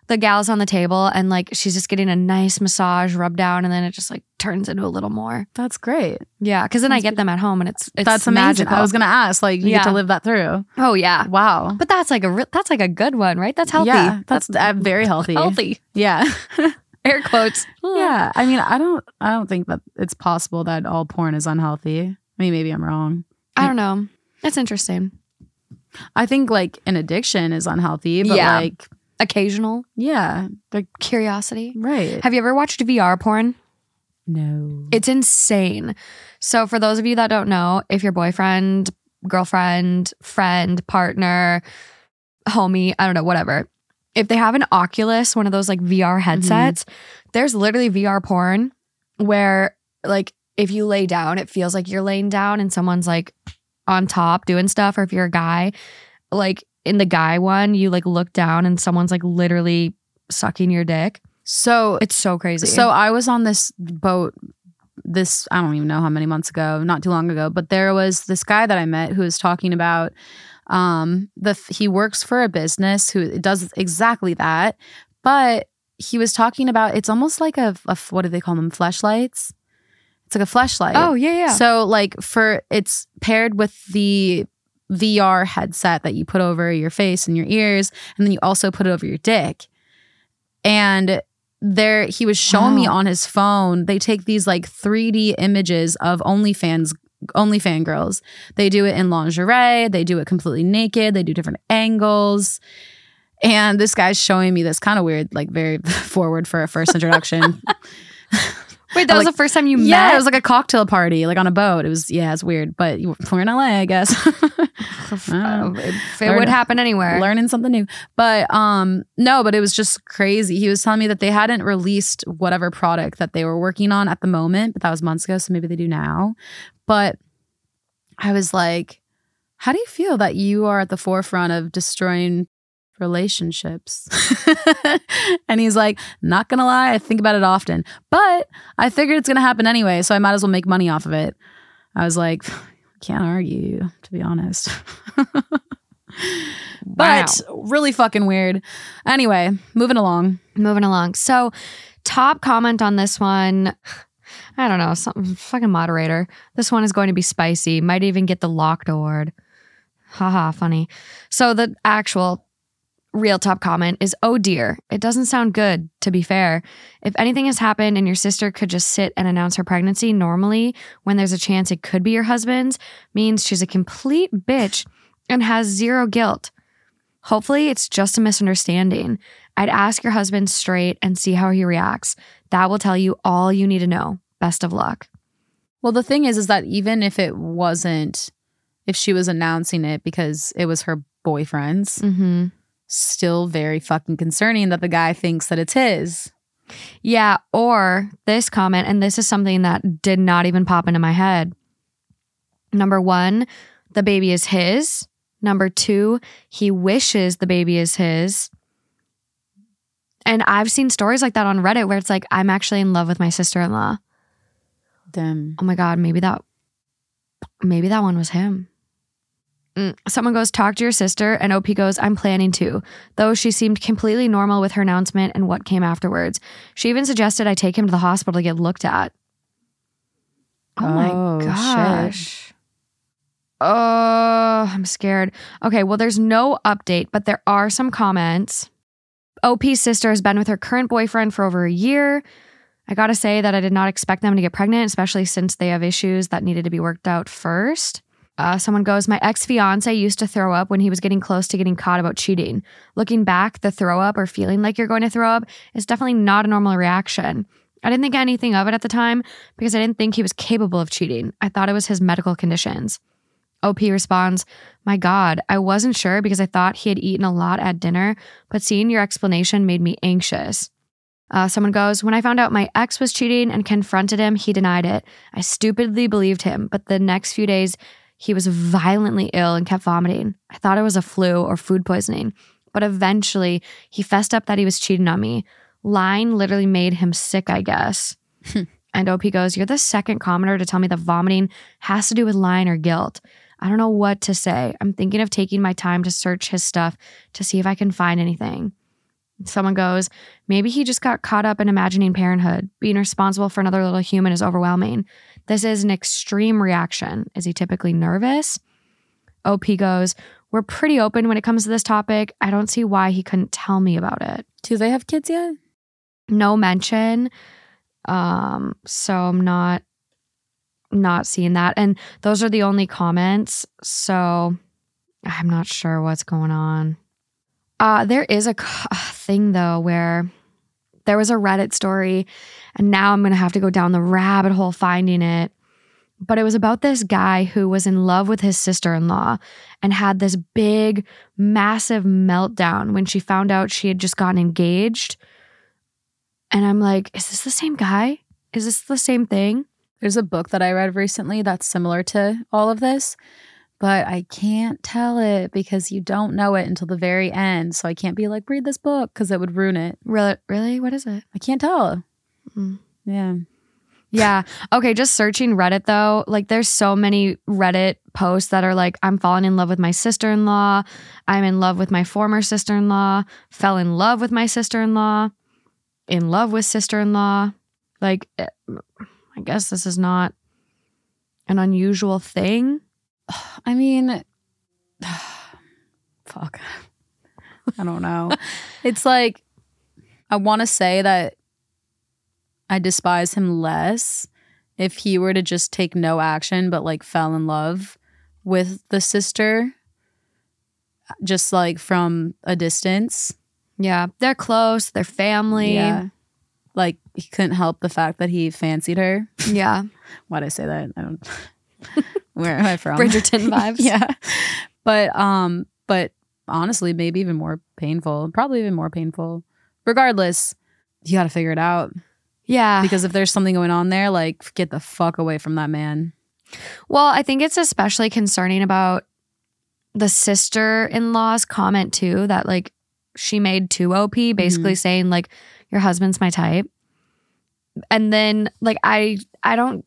The gal's on the table and like she's just getting a nice massage rub down, and then it just like turns into a little more. That's great. Yeah, because then I get them at home and it's it's That's amazing. magical. I was gonna ask, like, you get Yeah. to live that through. oh yeah, Wow. but that's like a re- that's like a good one, right? That's healthy. Yeah, that's, uh, very healthy. healthy. Yeah. Air quotes. yeah. I mean, I don't I don't think that it's possible that all porn is unhealthy. I mean, maybe I'm wrong. I don't know. It's interesting. I think like an addiction is unhealthy, but Yeah. like Occasional yeah, like curiosity. right. Have you ever watched VR porn? No. It's insane. So, for those of you that don't know, if your boyfriend, girlfriend, friend, partner, homie, I don't know, whatever, if they have an Oculus, one of those like VR mm-hmm. headsets, there's literally VR porn where, like, if you lay down, it feels like you're laying down and someone's like on top doing stuff. Or if you're a guy, like in the guy one, you like look down and someone's like literally sucking your dick. So It's so crazy. So I was on this boat this I don't even know how many months ago, not too long ago, but there was this guy that I met who was talking about um the he works for a business who does exactly that, but he was talking about it's almost like a, a what do they call them flashlights? It's like a flashlight. oh, yeah, yeah. So like for it's paired with the VR headset that you put over your face and your ears, and then you also put it over your dick. And there he was showing me on his phone, they take these like 3D images of OnlyFans OnlyFan girls. They do it in lingerie, they do it completely naked, they do different angles. And this guy's showing me this kind of weird, like very forward for a first introduction. Wait, that was Like- the first time you yeah, met? it was like a cocktail party, like on a boat. It was yeah, it's weird, but we're in LA, I guess. Uh, if it Learn- would happen anywhere. learning something new. But um no, but it was just crazy. He was telling me that they hadn't released whatever product that they were working on at the moment, but that was months ago, so maybe they do now. But I was like, how do you feel that you are at the forefront of destroying relationships? and he's like, not gonna lie, I think about it often. But I figured it's gonna happen anyway, so I might as well make money off of it. I was like, can't argue, to be honest. But really fucking weird. Anyway, moving along. Moving along. So, top comment on this one. I don't know, some fucking moderator. This one is going to be spicy. Might even get the locked award. Haha, funny. So the actual real top comment is oh dear, it doesn't sound good, to be fair. If anything has happened and your sister could just sit and announce her pregnancy normally when there's a chance it could be your husband's, means she's a complete bitch and has zero guilt. Hopefully, it's just a misunderstanding. I'd ask your husband straight and see how he reacts. That will tell you all you need to know. Best of luck. Well, the thing is, is that even if it wasn't, if she was announcing it because it was her boyfriend's, Mm-hmm. Still very fucking concerning that the guy thinks that it's his. Yeah, or this comment, and this is something that did not even pop into my head. Number one, the baby is his. Number two, he wishes the baby is his. And I've seen stories like that on Reddit where it's like, I'm actually in love with my sister in law. Damn. Oh my God, maybe that, maybe that one was him. Mm. Someone goes, talk to your sister, and OP goes, I'm planning to. Though she seemed completely normal with her announcement and what came afterwards. She even suggested I take him to the hospital to get looked at. Oh, Oh, my shit. gosh. Oh, I'm scared. Okay, well, there's no update, but there are some comments. OP's sister has been with her current boyfriend for over a year. I gotta say that I did not expect them to get pregnant, especially since they have issues that needed to be worked out first. Uh, someone goes, My ex fiance used to throw up when he was getting close to getting caught about cheating. Looking back, the throw up or feeling like you're going to throw up is definitely not a normal reaction. I didn't think anything of it at the time because I didn't think he was capable of cheating. I thought it was his medical conditions. OP responds, My God, I wasn't sure because I thought he had eaten a lot at dinner, but seeing your explanation made me anxious. Uh, someone goes, When I found out my ex was cheating and confronted him, he denied it. I stupidly believed him, but the next few days, he was violently ill and kept vomiting. I thought it was a flu or food poisoning, but eventually he fessed up that he was cheating on me. Lying literally made him sick, I guess. Hmm. and OP goes, You're the second commenter to tell me that vomiting has to do with lying or guilt. I don't know what to say. I'm thinking of taking my time to search his stuff to see if I can find anything. Someone goes, maybe he just got caught up in imagining parenthood. Being responsible for another little human is overwhelming. This is an extreme reaction. Is he typically nervous? OP goes, We're pretty open when it comes to this topic. I don't see why he couldn't tell me about it. Do they have kids yet? No mention. Um, so I'm not not seeing that. And those are the only comments. So I'm not sure what's going on. Uh, there is a thing though where there was a Reddit story, and now I'm gonna have to go down the rabbit hole finding it. But it was about this guy who was in love with his sister in law and had this big, massive meltdown when she found out she had just gotten engaged. And I'm like, is this the same guy? Is this the same thing? There's a book that I read recently that's similar to all of this, but I can't tell it because you don't know it until the very end. So I can't be like, read this book because it would ruin it. Really? Really? What is it? I can't tell. Mm. Yeah. Yeah. Okay. Just searching Reddit though, like there's so many Reddit posts that are like, I'm falling in love with my sister in law. I'm in love with my former sister in law. Fell in love with my sister in law. In love with sister in law. Like, eh, I guess this is not an unusual thing. I mean, fuck. I don't know. it's like, I want to say that I despise him less if he were to just take no action, but like fell in love with the sister just like from a distance. Yeah, they're close. They're family. Yeah. Like he couldn't help the fact that he fancied her. yeah. Why'd I say that? I don't where am I from? Bridgerton vibes. yeah. But um, but honestly, maybe even more painful. Probably even more painful. Regardless, you gotta figure it out. Yeah. Because if there's something going on there, like get the fuck away from that man. Well, I think it's especially concerning about the sister in law's comment too that like she made to OP basically saying like your husband's my type. And then like I I don't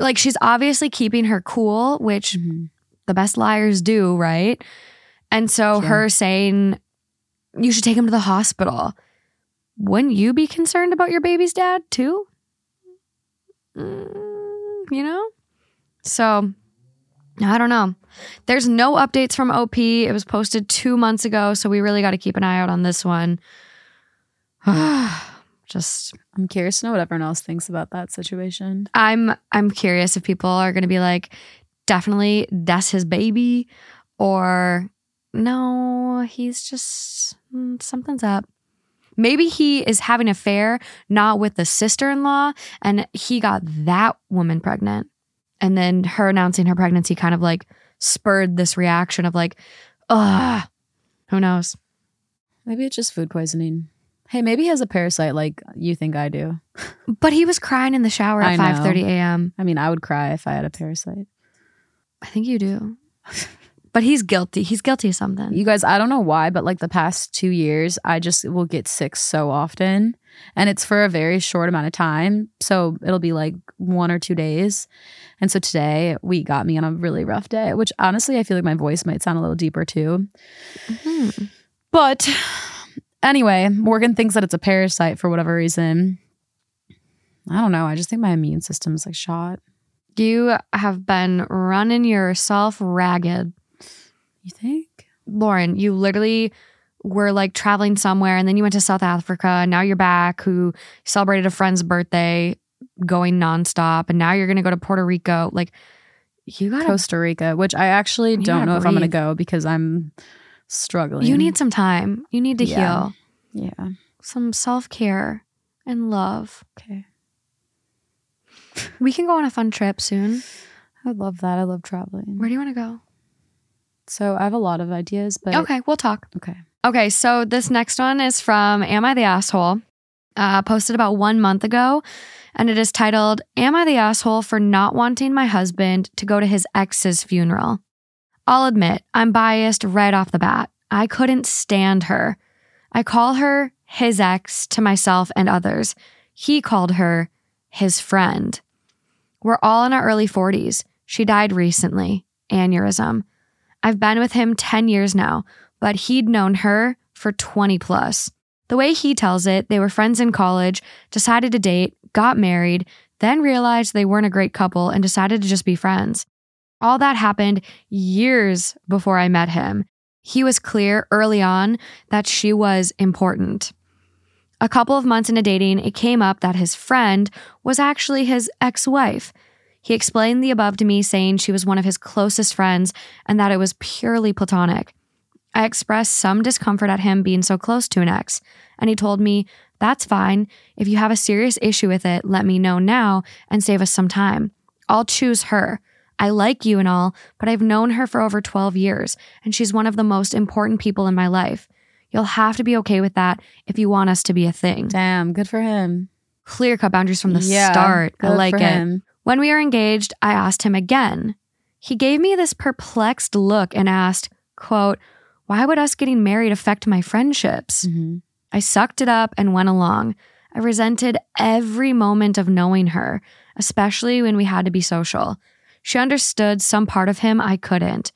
like she's obviously keeping her cool, which the best liars do, right? And so Yeah. her saying you should take him to the hospital. Wouldn't you be concerned about your baby's dad too? Mm, you know? So I don't know. There's no updates from OP. It was posted two months ago, so we really got to keep an eye out on this one. Just I'm curious to know what everyone else thinks about that situation. I'm I'm curious if people are going to be like, definitely that's his baby, or no, he's just mm, something's up. Maybe he is having an affair, not with the sister in law, and he got that woman pregnant. And then her announcing her pregnancy kind of like spurred this reaction of like, ugh, who knows? Maybe it's just food poisoning. Hey, maybe he has a parasite like you think I do. But he was crying in the shower I at know. 5:30 a.m. I mean, I would cry if I had a parasite. I think you do. But he's guilty. He's guilty of something. You guys, I don't know why, but like the past two years, I just will get sick so often. And it's for a very short amount of time. So it'll be like one or two days. And so today we got me on a really rough day, which honestly, I feel like my voice might sound a little deeper too. Mhm. But anyway, Morgan thinks that it's a parasite for whatever reason. I don't know. I just think my immune system's like shot. You have been running yourself ragged. You think? Lauren, you literally were like traveling somewhere and then you went to South Africa and now you're back who celebrated a friend's birthday going nonstop and now you're going to go to Puerto Rico. Like you got Costa Rica, which I actually don't know if I'm going to go because I'm struggling. you need some time. You need to Yeah. heal. Yeah. Some self-care and love. Okay. We can go on a fun trip soon. I love that. I love traveling. Where do you want to go? So I have a lot of ideas, but Okay, we'll talk. Okay. Okay, so this next one is from Am I the Asshole? Uh, posted about one month ago, and it is titled Am I the Asshole for Not Wanting My Husband to Go to His Ex's Funeral? I'll admit, I'm biased right off the bat. I couldn't stand her. I call her his ex to myself and others. He called her his friend. We're all in our early 40s. She died recently, aneurysm. I've been with him 10 years now, but he'd known her for 20 plus. The way he tells it, they were friends in college, decided to date, got married, then realized they weren't a great couple and decided to just be friends. All that happened years before I met him. He was clear early on that she was important. A couple of months into dating, it came up that his friend was actually his ex wife. He explained the above to me, saying she was one of his closest friends and that it was purely platonic. I expressed some discomfort at him being so close to an ex, and he told me, That's fine. If you have a serious issue with it, let me know now and save us some time. I'll choose her. I like you and all, but I've known her for over 12 years, and she's one of the most important people in my life. You'll have to be okay with that if you want us to be a thing. damn, good for him. Clear cut boundaries from the Yeah, start. I like it. him. When we were engaged, I asked him again. He gave me this perplexed look and asked, quote, why would us getting married affect my friendships? Mhm. I sucked it up and went along. I resented every moment of knowing her, especially when we had to be social. She understood some part of him I couldn't.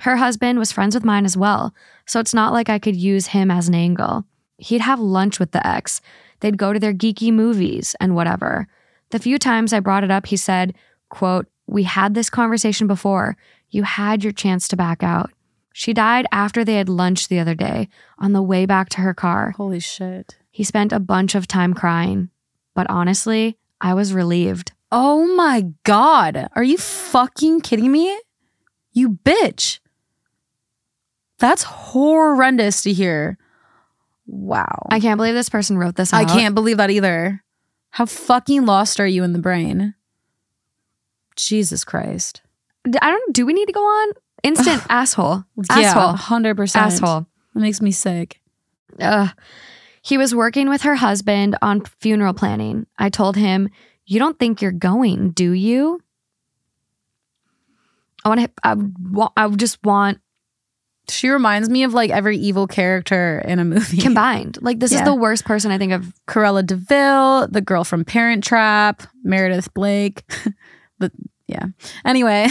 Her husband was friends with mine as well, so it's not like I could use him as an angle. He'd have lunch with the ex. They'd go to their geeky movies and whatever. The few times I brought it up, he said, quote, We had this conversation before. You had your chance to back out. She died after they had lunch the other day on the way back to her car. Holy shit. He spent a bunch of time crying, but honestly, I was relieved. Oh my god. Are you fucking kidding me? You bitch. That's horrendous to hear. Wow. I can't believe this person wrote this. I can't believe that either. How fucking lost are you in the brain? Jesus Christ. I don't. Do we need to go on? Instant asshole. Yeah, Asshole. 100%. Asshole. It makes me sick. Ugh. He was working with her husband on funeral planning. I told him, "You don't think you're going, do you?" I want to. I, wa- I just want She reminds me of like every evil character in a movie. combined. Like this is the worst person I think of. Cruella de Vil, the girl from Parent Trap, Meredith Blake. but yeah. Anyway,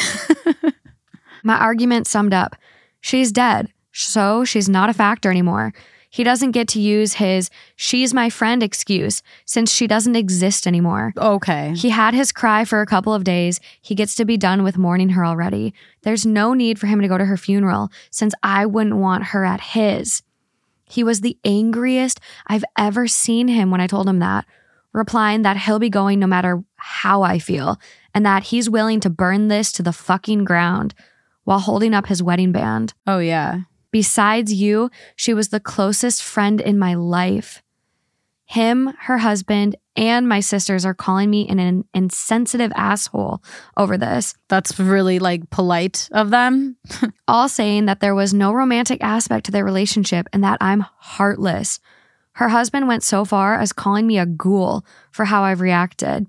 My argument summed up. She's dead, so she's not a factor anymore. He doesn't get to use his "she's my friend" excuse since she doesn't exist anymore. okay. He had his cry for a couple of days. He gets to be done with mourning her already. There's no need for him to go to her funeral since I wouldn't want her at his. He was the angriest I've ever seen him when I told him that, replying that he'll be going no matter how I feel and that he's willing to burn this to the fucking ground while holding up his wedding band. Oh, yeah. Besides you, she was the closest friend in my life. Him, her husband, and my sisters are calling me an insensitive asshole over this, That's really like polite of them. all saying that there was no romantic aspect to their relationship and that I'm heartless. Her husband went so far as calling me a ghoul for how I've reacted.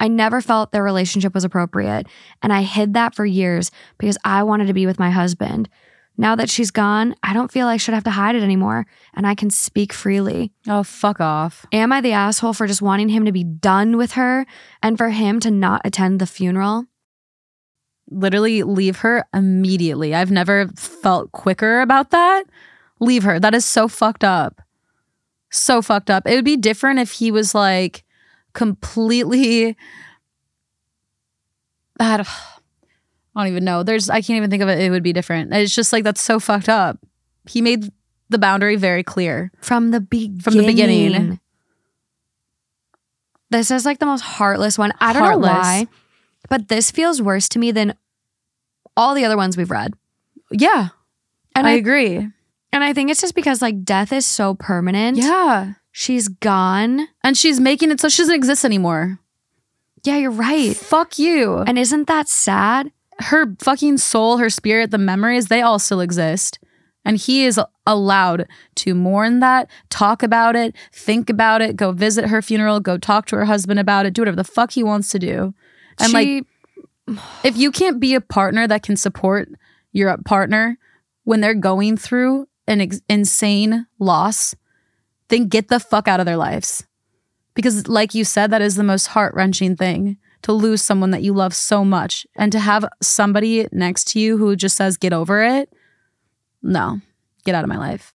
I never felt their relationship was appropriate, and I hid that for years because I wanted to be with my husband. Now that she's gone, I don't feel I should have to hide it anymore, and I can speak freely. Oh, fuck off. Am I the asshole for just wanting him to be done with her and for him to not attend the funeral? Literally leave her immediately. I've never felt quicker about that. Leave her. That is so fucked up. So fucked up. It would be different if he was like completely. I don't, I don't even know. There's I can't even think of it. It would be different. It's just like that's so fucked up. He made the boundary very clear. From the beginning. From the beginning. This is like the most heartless one. I don't Heartless. know why, but this feels worse to me than all the other ones we've read. Yeah, And I I, agree. and I think it's just because like death is so permanent. Yeah, She's gone. and she's making it so she doesn't exist anymore. Yeah, you're right. Fuck you. And isn't that sad? Her fucking soul, her spirit, the memories, they all still exist. And he is allowed to mourn that, talk about it, think about it, go visit her funeral, go talk to her husband about it, do whatever the fuck he wants to do. And like, if you can't be a partner that can support your partner when they're going through an ex- insane loss, then get the fuck out of their lives. Because, like you said, that is the most heart wrenching thing to lose someone that you love so much and to have somebody next to you who just says, get over it. No, get out of my life.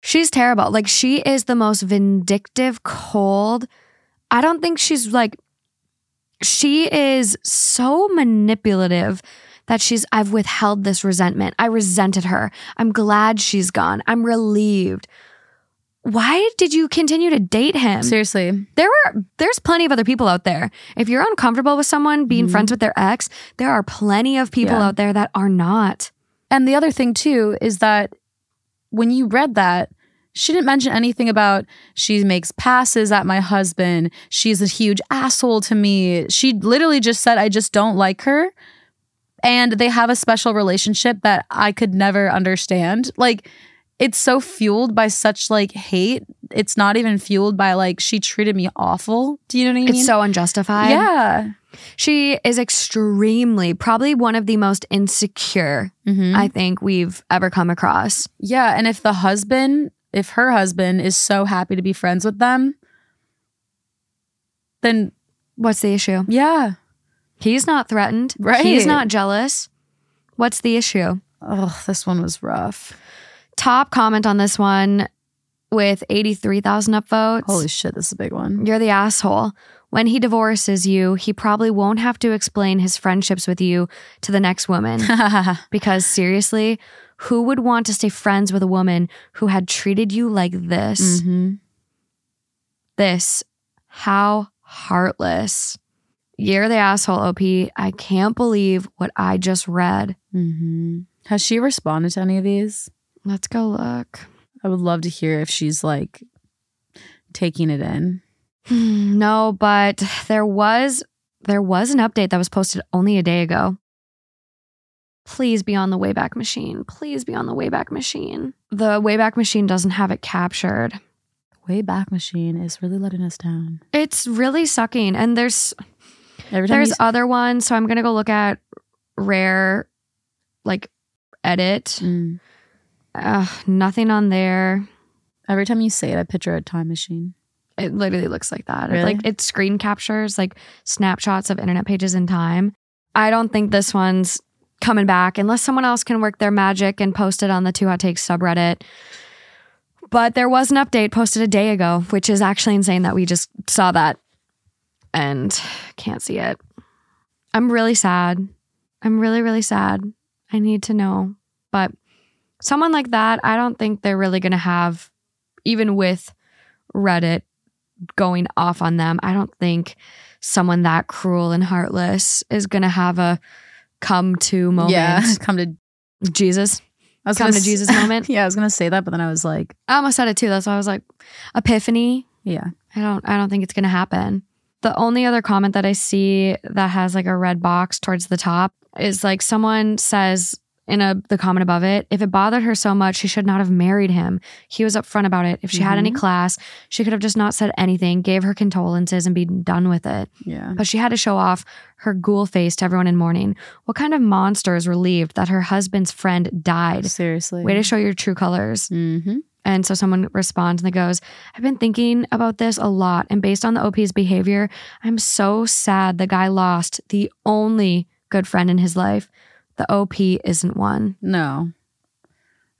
she's terrible. Like she is the most vindictive, cold. I don't think she's like she is so manipulative that she's I've withheld this resentment. I resented her. I'm glad she's gone. I'm relieved. Why did you continue to date him? Seriously. There were there's plenty of other people out there. If you're uncomfortable with someone being mm-hmm. friends with their ex, there are plenty of people Yeah. out there that are not. And the other thing, too, is that when you read that, she didn't mention anything about she makes passes at my husband. She's a huge asshole to me. She literally just said, I just don't like her. And they have a special relationship that I could never understand. Like, it's so fueled by such like hate. It's not even fueled by like she treated me awful. Do you know what I mean? It's so unjustified. yeah. She is extremely, probably one of the most insecure Mhm. I think we've ever come across. Yeah, and if the husband, if her husband is so happy to be friends with them, then What's the issue? yeah. He's not threatened. Right. He's not jealous. What's the issue? Oh, this one was rough. Top comment on this one with 83,000 upvotes. Holy shit, this is a big one. You're the asshole. When he divorces you, he probably won't have to explain his friendships with you to the next woman. because seriously, who would want to stay friends with a woman who had treated you like this? hmm This, how heartless. You're the asshole, OP. I can't believe what I just read. hmm Has she responded to any of these? Let's go look. I would love to hear if she's like taking it in. Hmm, No, but there was there was an update that was posted only a day ago. Please be on the Wayback Machine. Please be on the Wayback Machine. The Wayback Machine doesn't have it captured. Wayback Machine is really letting us down. It's really sucking. And there's Every time there's other ones. So I'm gonna go look at rare, like edit. Mm. Nothing on there. every time you say it, I picture a time machine. It literally looks like that. It, Really? like it screen captures like snapshots of internet pages in time. I don't think this one's coming back unless someone else can work their magic and post it on the Two Hot Takes subreddit. But there was an update posted a day ago, which is actually insane that we just saw that and can't see it. I'm really sad. I'm really, really sad. I need to know. But someone like that, I don't think they're really going to have, even with Reddit going off on them, I don't think someone that cruel and heartless is going to have a come to moment. Yeah, come to Jesus. I was Come to s- Jesus moment. yeah, I was gonna say that, but then I was like, I almost said it too. That's why I was like, epiphany. yeah, I don't I don't think it's gonna happen. The only other comment that I see that has like a red box towards the top is like someone says in a the comment above it, if it bothered her so much, she should not have married him. He was upfront about it. If she had any Mhm. class, she could have just not said anything, gave her condolences, and be done with it. yeah. But she had to show off her ghoul face to everyone in mourning. What kind of monster is relieved that her husband's friend died? Seriously, Way to show your true colors. Mm-hmm. And so someone responds and they goes, I've been thinking about this a lot. And based on the OP's behavior, I'm so sad the guy lost the only good friend in his life. The OP isn't one. No,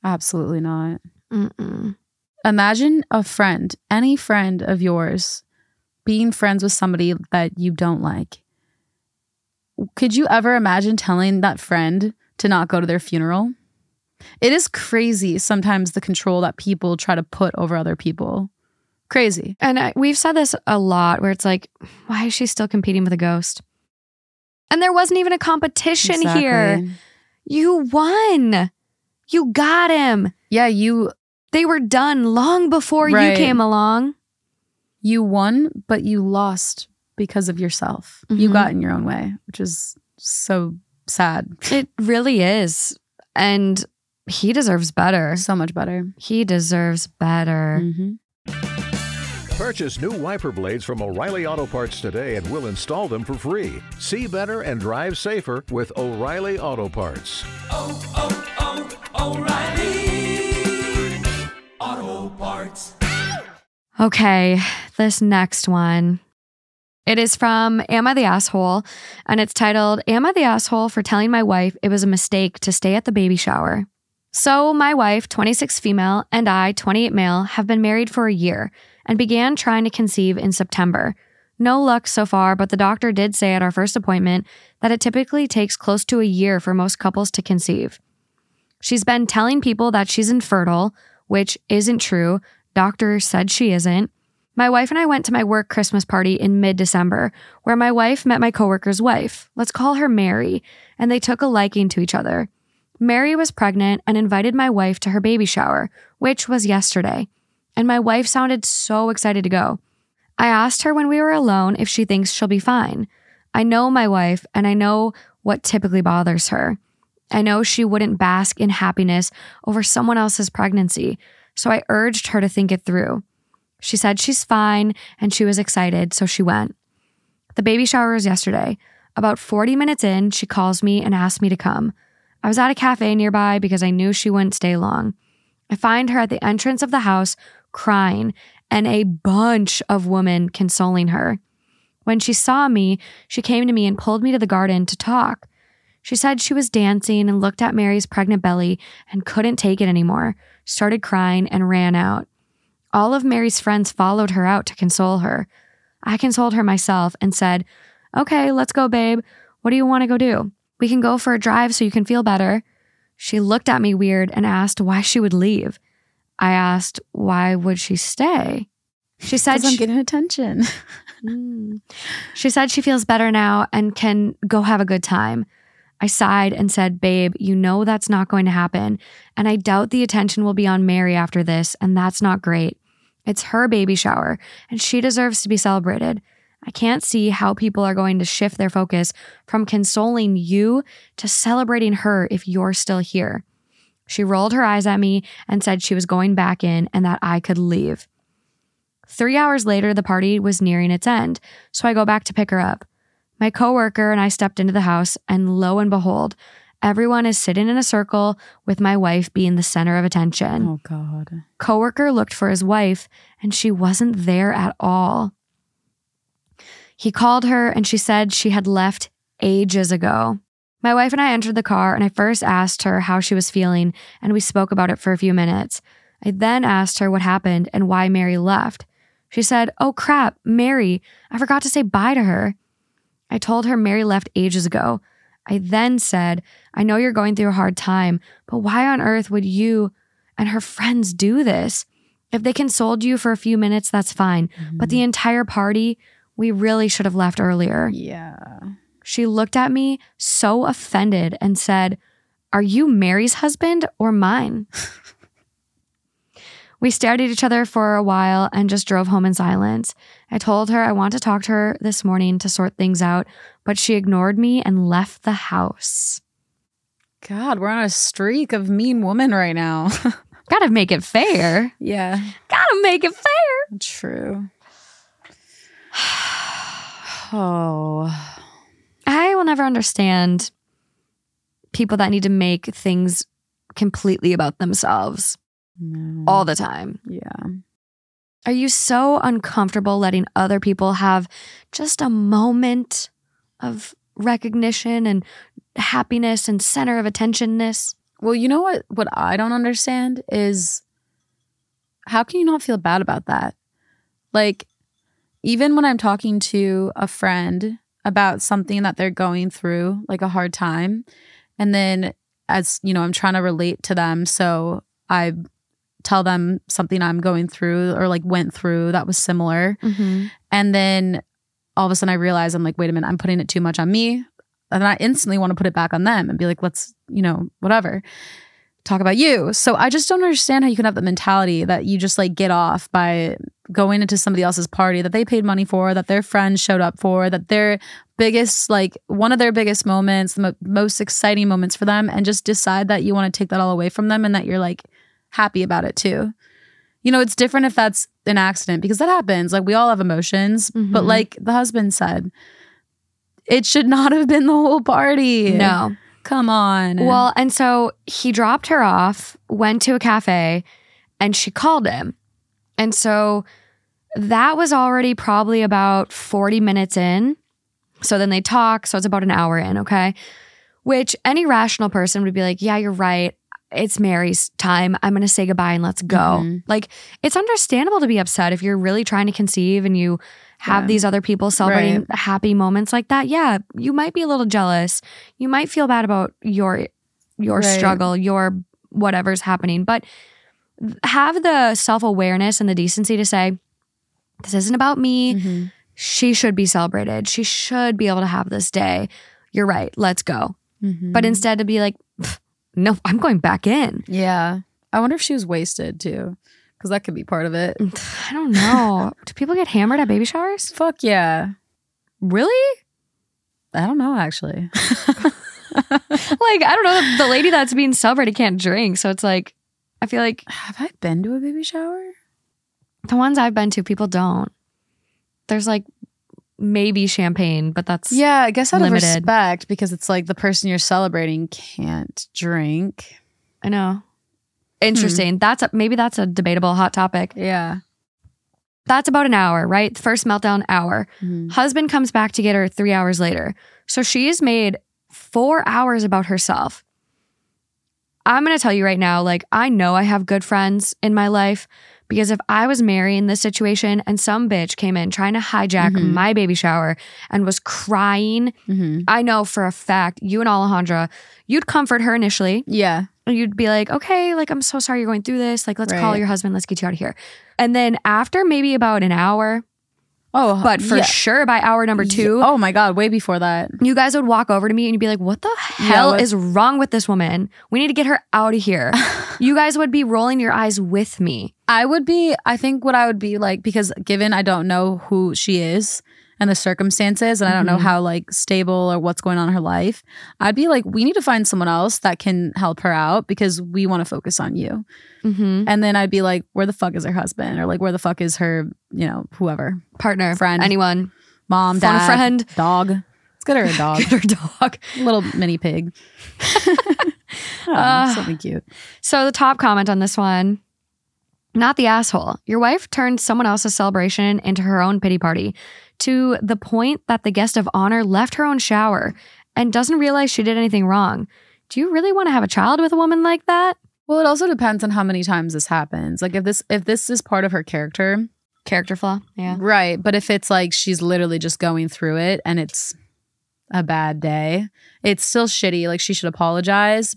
absolutely not. Mm-mm. Imagine a friend, any friend of yours, being friends with somebody that you don't like. Could you ever imagine telling that friend to not go to their funeral? It is crazy sometimes the control that people try to put over other people. Crazy. And I, we've said this a lot where it's like, why is she still competing with a ghost? And there wasn't even a competition here. You won. You got him. Yeah, you They were done long before you came along. you won, but you lost because of yourself. You Mhm. got in your own way, which is so sad. It really is. And he deserves better. So much better. He deserves better. hmm Purchase new wiper blades from O'Reilly Auto Parts today and we'll install them for free. See better and drive safer with O'Reilly Auto Parts. Oh, oh, oh, o'reilly auto parts Okay, this next one. It is from Am I the Asshole? And it's titled Am I the Asshole for telling my wife it was a mistake to stay at the baby shower? So, my wife, 26 female, and I, 28 male, have been married for a year and began trying to conceive in September. No luck so far, but the doctor did say at our first appointment that it typically takes close to a year for most couples to conceive. She's been telling people that she's infertile, which isn't true. Doctor said she isn't. My wife and I went to my work Christmas party in mid December, where my wife met my coworker's wife. Let's call her Mary, and they took a liking to each other. Mary was pregnant and invited my wife to her baby shower, which was yesterday. And my wife sounded so excited to go. I asked her when we were alone if she thinks she'll be fine. I know my wife, and I know what typically bothers her. I know she wouldn't bask in happiness over someone else's pregnancy, so I urged her to think it through. She said she's fine and she was excited, so she went. The baby shower was yesterday. About 40 minutes in, she calls me and asks me to come. I was at a cafe nearby because I knew she wouldn't stay long. I find her at the entrance of the house crying and a bunch of women consoling her. When she saw me, she came to me and pulled me to the garden to talk. She said she was dancing and looked at Mary's pregnant belly and couldn't take it anymore, started crying, and ran out. All of Mary's friends followed her out to console her. I consoled her myself and said, Okay, let's go, babe. What do you want to go do? We can go for a drive so you can feel better. She looked at me weird and asked why she would leave. I asked, Why would she stay? She said, I'm she- getting attention. Mm. She said she feels better now and can go have a good time. I sighed and said, Babe, you know that's not going to happen. And I doubt the attention will be on Mary after this, and that's not great. It's her baby shower, and she deserves to be celebrated. I can't see how people are going to shift their focus from consoling you to celebrating her if you're still here. She rolled her eyes at me and said she was going back in and that I could leave. Three hours later, the party was nearing its end, so I go back to pick her up. My coworker and I stepped into the house, and lo and behold, everyone is sitting in a circle with my wife being the center of attention. Oh God. Coworker looked for his wife, and she wasn't there at all. He called her, and she said she had left ages ago. My wife and I entered the car, and I first asked her how she was feeling, and we spoke about it for a few minutes. I then asked her what happened and why Mary left. She said, Oh crap, Mary, I forgot to say bye to her. I told her Mary left ages ago. I then said, I know you're going through a hard time, but why on earth would you and her friends do this? If they consoled you for a few minutes, that's fine. But the mm-hmm. entire party, we really should have left earlier. Yeah. She looked at me so offended and said, Are you Mary's husband or mine? we stared at each other for a while and just drove home in silence. I told her I want to talk to her this morning to sort things out, but she ignored me and left the house. God, we're on a streak of mean women right now. Gotta make it fair. yeah. Gotta make it fair. True. oh. I will never understand people that need to make things completely about themselves No. all the time. Yeah. Are you so uncomfortable letting other people have just a moment of recognition and happiness and center of attentionness? Well, you know what what I don't understand is how can you not feel bad about that? Like even when I'm talking to a friend about something that they're going through, like a hard time, and then as, you know, I'm trying to relate to them, so I tell them something I'm going through or like went through that was similar. Mm-hmm. And then all of a sudden I realize I'm like, wait a minute, I'm putting it too much on me. And I instantly want to put it back on them and be like, let's, you know, whatever, talk about you. So I just don't understand how you can have the mentality that you just like get off by going into somebody else's party that they paid money for, that their friends showed up for, that their biggest, like one of their biggest moments, the mo- most exciting moments for them, and just decide that you want to take that all away from them and that you're like happy about it too. You know, it's different if that's an accident because that happens. Like we all have emotions, but Mhm. like the husband said, it should not have been the whole party. No. Come on. Well, and so he dropped her off, went to a cafe, and she called him. And so that was already probably about 40 minutes in. So then they talk. So it's about an hour in, okay? Which any rational person would be like, yeah, you're right. It's Mary's time. I'm going to say goodbye and let's go. Mhm. Like, it's understandable to be upset if you're really trying to conceive and you have Yeah. these other people celebrating happy moments like that. Yeah, you might be a little jealous. You might feel bad about your your Right. struggle, your whatever's happening, but have the self-awareness and the decency to say this isn't about me. Mhm. She should be celebrated. She should be able to have this day. You're right. Let's go. Mhm. But instead to be like, no, I'm going back in. yeah. I wonder if she was wasted too. Because that could be part of it. I don't know. Do people get hammered at baby showers? Fuck yeah. Really? I don't know actually. Like, I don't know. The lady that's being celebrated can't drink. So it's like, I feel like Have I been to a baby shower? The ones I've been to, people don't. There's like maybe champagne, but that's Yeah, I guess out Limited. of respect because it's like the person you're celebrating can't drink. I know. Interesting. That's a, maybe that's a debatable hot topic. Yeah. That's about an hour, right? First meltdown hour. Mhm. Husband comes back to get her three hours later. So she's made four hours about herself. I'm going to tell you right now, like, I know I have good friends in my life because if I was Mary in this situation and some bitch came in trying to hijack Mhm. my baby shower and was crying, Mhm. I know for a fact you and Alejandra, you'd comfort her initially. Yeah. You'd be like, okay, like, I'm so sorry you're going through this. Like, let's call your husband. Let's get you out of here. And then after maybe about an hour, Oh, but for yeah. sure by hour number two, Oh my god, way before that. you guys would walk over to me and you'd be like, What the hell is wrong with this woman? We need to get her out of here. you guys would be rolling your eyes with me. I would be, I think what I would be like, because given I don't know who she is and the circumstances, and I don't know Mhm. how like stable or what's going on in her life, I'd be like, we need to find someone else that can help her out because we want to focus on you. Mm-hmm. And then I'd be like, where the fuck is her husband? Or like, where the fuck is her, you know, whoever, Partner, Friend. anyone, mom, dad, friend. dog. Let's get her a dog, get her dog. little mini pig. Oh, Ah. something cute. So the top comment on this one. Not the asshole. Your wife turned someone else's celebration into her own pity party to the point that the guest of honor left her own shower and doesn't realize she did anything wrong. Do you really want to have a child with a woman like that? Well, it also depends on how many times this happens. Like if this if this is part of her character, Character flaw. Yeah. Right. But if it's like she's literally just going through it and it's a bad day, it's still shitty. Like she should apologize.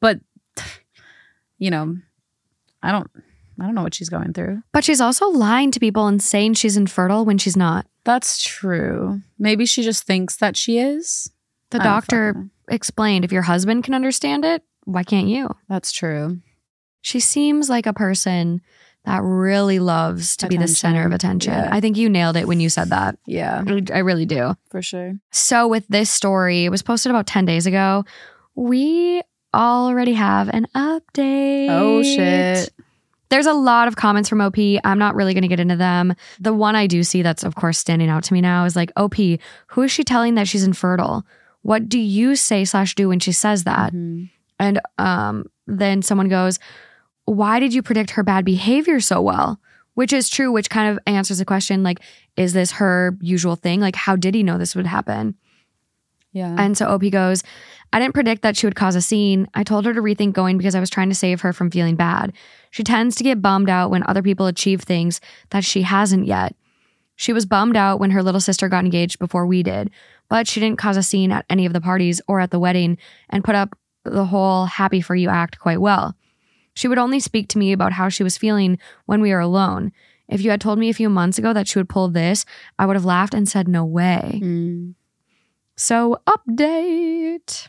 But you know, I don't I don't know what she's going through. But she's also lying to people and saying she's infertile when she's not. That's true. Maybe she just thinks that she is. The I doctor explained if your husband can understand it, why can't you? That's true. She seems like a person that really loves to be the center of attention. Attention. Yeah. I think you nailed it when you said that. Yeah, I really do. for sure. So, with this story, it was posted about 10 days ago. We already have an update. Oh shit. There's a lot of comments from OP. I'm not really going to get into them. The one I do see that's, of course, standing out to me now is like, OP, who is she telling that she's infertile? What do you say slash do when she says that? Mhm. And um, then someone goes, Why did you predict her bad behavior so well? Which is true, which kind of answers the question like, is this her usual thing? Like, how did he know this would happen? Yeah. And so OP goes, I didn't predict that she would cause a scene. I told her to rethink going because I was trying to save her from feeling bad. She tends to get bummed out when other people achieve things that she hasn't yet. She was bummed out when her little sister got engaged before we did, but she didn't cause a scene at any of the parties or at the wedding and put up the whole happy for you act quite well. She would only speak to me about how she was feeling when we were alone. If you had told me a few months ago that she would pull this, I would have laughed and said, No way. Mm. So, update.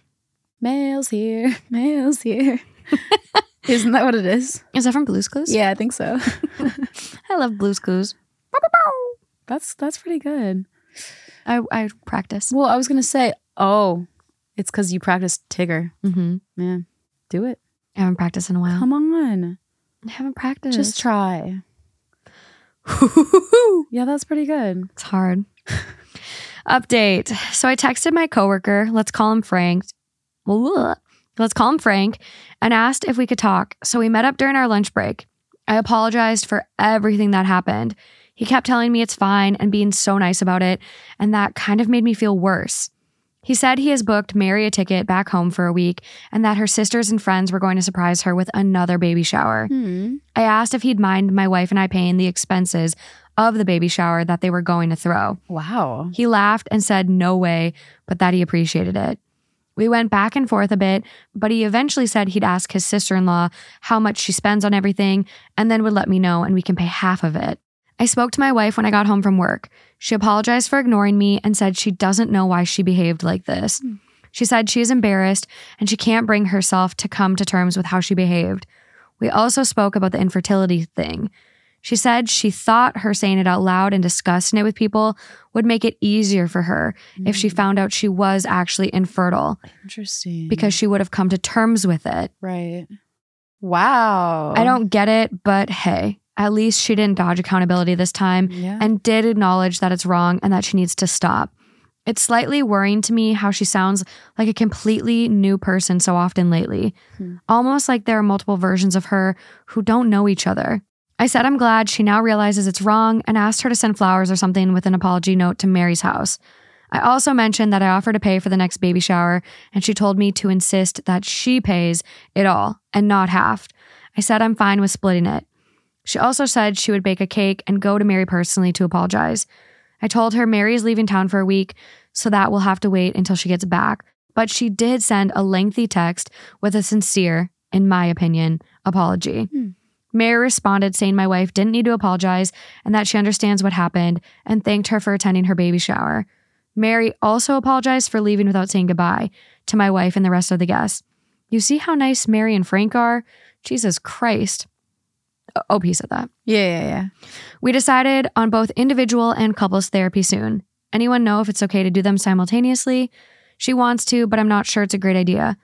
Mail's here. Mail's here. Isn't that what it is? Is that from Blue's Clues? Yeah, I think so. I love Blue's Clues. That's that's pretty good. I, I practice. Well, I was gonna say, oh, it's because you practiced Tigger. Mm-hmm. Yeah, do it. I haven't practiced in a while. Come on, I haven't practiced. just try. Yeah, that's pretty good. It's hard. Update. So I texted my coworker, let's call him Frank. Let's call him Frank, and asked if we could talk. So we met up during our lunch break. I apologized for everything that happened. He kept telling me it's fine and being so nice about it, and that kind of made me feel worse. He said he has booked Mary a ticket back home for a week and that her sisters and friends were going to surprise her with another baby shower. Hmm. I asked if he'd mind my wife and I paying the expenses of the baby shower that they were going to throw. Wow. He laughed and said no way, but that he appreciated it. We went back and forth a bit, but he eventually said he'd ask his sister in law how much she spends on everything and then would let me know and we can pay half of it. I spoke to my wife when I got home from work. She apologized for ignoring me and said she doesn't know why she behaved like this. Hmm. She said she is embarrassed and she can't bring herself to come to terms with how she behaved. We also spoke about the infertility thing. She said she thought her saying it out loud and discussing it with people would make it easier for her if she found out she was actually infertile Interesting. because she would have come to terms with it. right. Wow. I don't get it, but hey, at least she didn't dodge accountability this time Yeah. and did acknowledge that it's wrong and that she needs to stop. It's slightly worrying to me how she sounds like a completely new person so often lately, Hmm. almost like there are multiple versions of her who don't know each other. I said I'm glad she now realizes it's wrong and asked her to send flowers or something with an apology note to Mary's house. I also mentioned that I offered to pay for the next baby shower, and she told me to insist that she pays it all and not half. I said I'm fine with splitting it. She also said she would bake a cake and go to Mary personally to apologize. I told her Mary is leaving town for a week, so that will have to wait until she gets back. But she did send a lengthy text with a sincere, in my opinion, apology. Hmm. Mary responded saying my wife didn't need to apologize and that she understands what happened and thanked her for attending her baby shower. Mary also apologized for leaving without saying goodbye to my wife and the rest of the guests. You see how nice Mary and Frank are? Jesus Christ. O- OP said that. Yeah, yeah, yeah. We decided on both individual and couples therapy soon. Anyone know if it's okay to do them simultaneously? She wants to, but I'm not sure it's a great idea.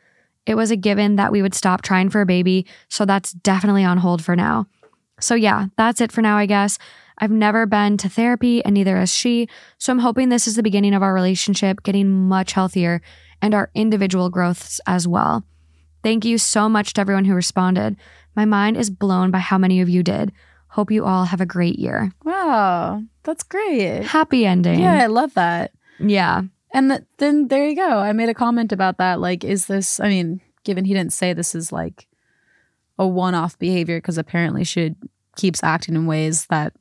It was a given that we would stop trying for a baby, so that's definitely on hold for now. So, yeah, that's it for now, I guess. I've never been to therapy, and neither has she, so I'm hoping this is the beginning of our relationship getting much healthier and our individual growths as well. Thank you so much to everyone who responded. My mind is blown by how many of you did. Hope you all have a great year. Wow, that's great. Happy ending. Yeah, I love that. Yeah. And th- then there you go. I made a comment about that. Like, is this, I mean, given he didn't say this is like a one off behavior, because apparently she keeps acting in ways that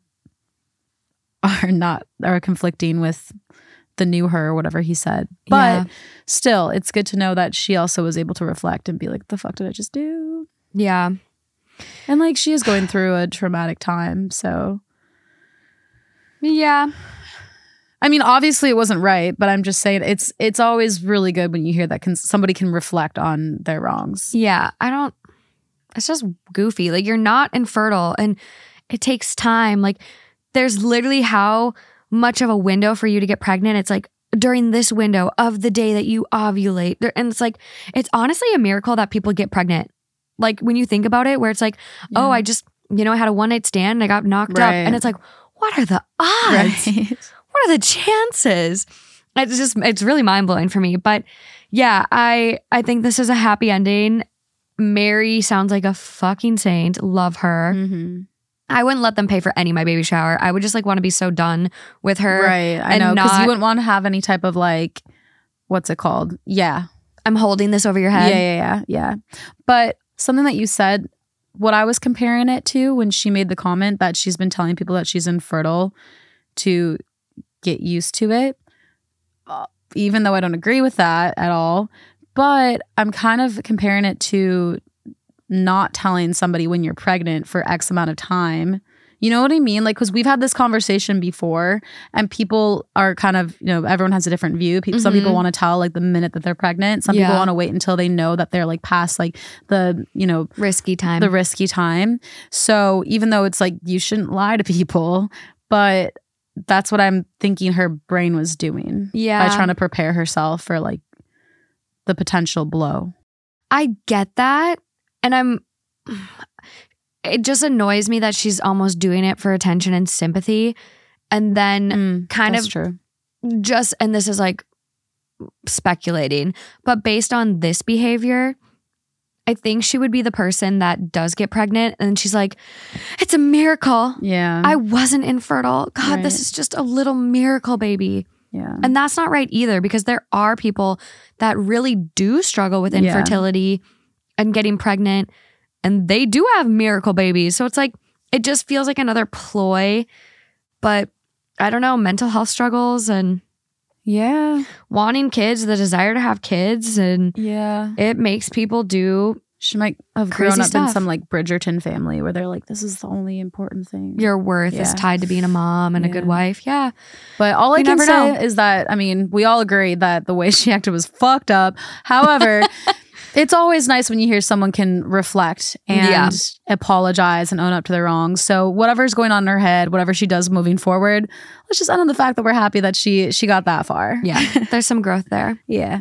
are not, are conflicting with the new her or whatever he said. But Yeah. still, it's good to know that she also was able to reflect and be like, the fuck did I just do? Yeah. And like, she is going through a traumatic time. So, Yeah. I mean, obviously it wasn't right, but I'm just saying it's it's always really good when you hear that can somebody can reflect on their wrongs. Yeah. I don't, it's just goofy. Like, you're not infertile and it takes time. Like, there's literally how much of a window for you to get pregnant. It's like during this window of the day that you ovulate. And it's like, it's honestly a miracle that people get pregnant. Like, when you think about it, where it's like, oh, I just, you know, I had a one night stand and I got knocked up. And it's like, what are the odds? what are the chances? It's just it's really mind blowing for me. But yeah, I I think this is a happy ending. Mary sounds like a fucking saint. Love her. Mm-hmm. I wouldn't let them pay for any of my baby shower. I would just like want to be so done with her. Right. I know because you wouldn't want to have any type of like what's it called? Yeah. I'm holding this over your head. Yeah, head. yeah, yeah, yeah. But something that you said, what I was comparing it to when she made the comment that she's been telling people that she's infertile to get used to it, uh, even though I don't agree with that at all. But I'm kind of comparing it to not telling somebody when you're pregnant for X amount of time. You know what I mean? Like, because we've had this conversation before, and people are kind of, you know, everyone has a different view. People, Some people want to tell like the minute that they're pregnant. Some Yeah. people want to wait until they know that they're like past like the, you know, Risky time. the risky time. So even though it's like you shouldn't lie to people, but that's what I'm thinking her brain was doing yeah. by trying to prepare herself for like the potential blow. I get that. And I'm it just annoys me that she's almost doing it for attention and sympathy. And then Mm, kind of true. just and this is like speculating, but based on this behavior, I think she would be the person that does get pregnant and she's like, it's a miracle. Yeah. I wasn't infertile. God, this is just a little miracle baby. yeah. And that's not right either because there are people that really do struggle with Yeah. infertility and getting pregnant and they do have miracle babies. So it's like it just feels like another ploy. But I don't know, mental health struggles and yeah. wanting kids, the desire to have kids and Yeah. it makes people do She might have grown up in some like Bridgerton family where they're like, this is the only important thing. your worth is tied to being a mom and a good wife. Yeah. But all I can never say know. is that, I mean, we all agree that the way she acted was fucked up. However, it's always nice when you hear someone can reflect and Yeah. apologize and own up to their wrongs. So whatever's going on in her head, whatever she does moving forward, let's just end on the fact that we're happy that she she got that far. Yeah. There's some growth there. Yeah.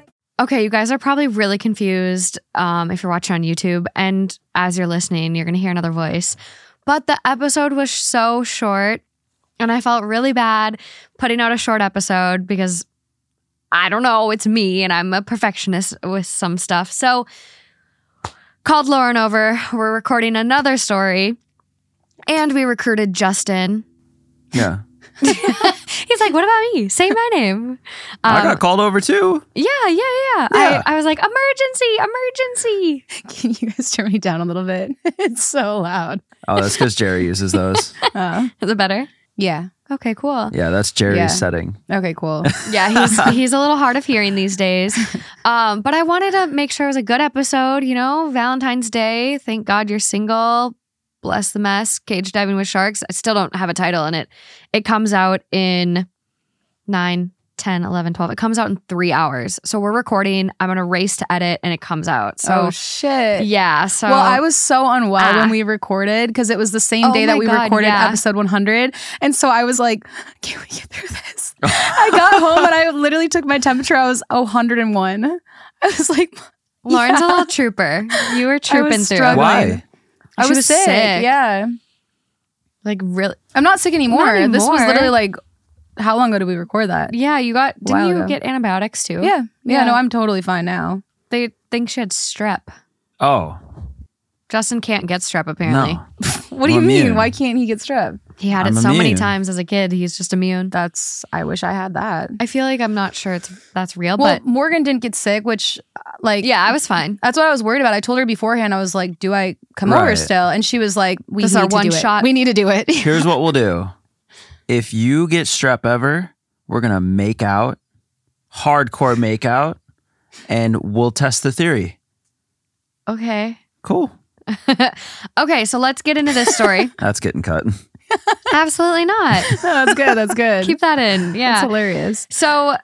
Okay, you guys are probably really confused um, if you're watching on YouTube. And as you're listening, you're going to hear another voice. But the episode was so short, and I felt really bad putting out a short episode because I don't know, it's me and I'm a perfectionist with some stuff. So called Lauren over. We're recording another story. And we recruited Justin. Yeah. He's like, what about me? Say my name. I Um, got called over too. Yeah, yeah, yeah. Yeah. I, I was like, emergency, emergency. Can you guys turn me down a little bit? It's so loud. Oh, that's because Jerry uses those. Uh, Is it better? yeah. Okay, cool. Yeah, that's Jerry's Yeah. setting. Okay, cool. Yeah, he's he's a little hard of hearing these days. Um, but I wanted to make sure it was a good episode, you know, Valentine's Day. Thank God you're single. Bless the mess. Cage diving with sharks. I still don't have a title in it. It comes out in 9, 10, 11, 12. It comes out in three hours. So we're recording. I'm going to race to edit and it comes out. So, oh shit. yeah. So, well, I was so unwell Ah. when we recorded because it was the same Oh day that we God, recorded yeah. episode 100. And so I was like, can we get through this? I got home and I literally took my temperature. I was 101. I was like, Lauren's yeah. a little trooper. You were I trooping was through. struggling. Why? I was, was sick. sick. Yeah. Like, really? I'm not sick anymore. Not This was literally like, how long ago did we record that? Yeah, you got, didn't you ago. get antibiotics too? Yeah. Yeah. Yeah. No, I'm totally fine now. They think she had strep. Oh, Justin can't get strep apparently. no. What do you I'm mean? immune. Why can't he get strep? He had I'm it so many times as a kid. He's just immune. That's, I wish I had that. I feel like I'm not sure it's that's real, Well, but Morgan didn't get sick, which, uh, like, yeah, I was fine. That's what I was worried about. I told her beforehand. I was like, "Do I come over still?" And she was like, "We This need our to one do it. shot. We need to do it." Here's what we'll do. If you get strep ever, we're gonna make out, hardcore make out, and we'll test the theory. Okay. Cool. Okay, so let's get into this story. That's getting cut. Absolutely not. no, that's good. That's good. Keep that in. Yeah. That's hilarious. So,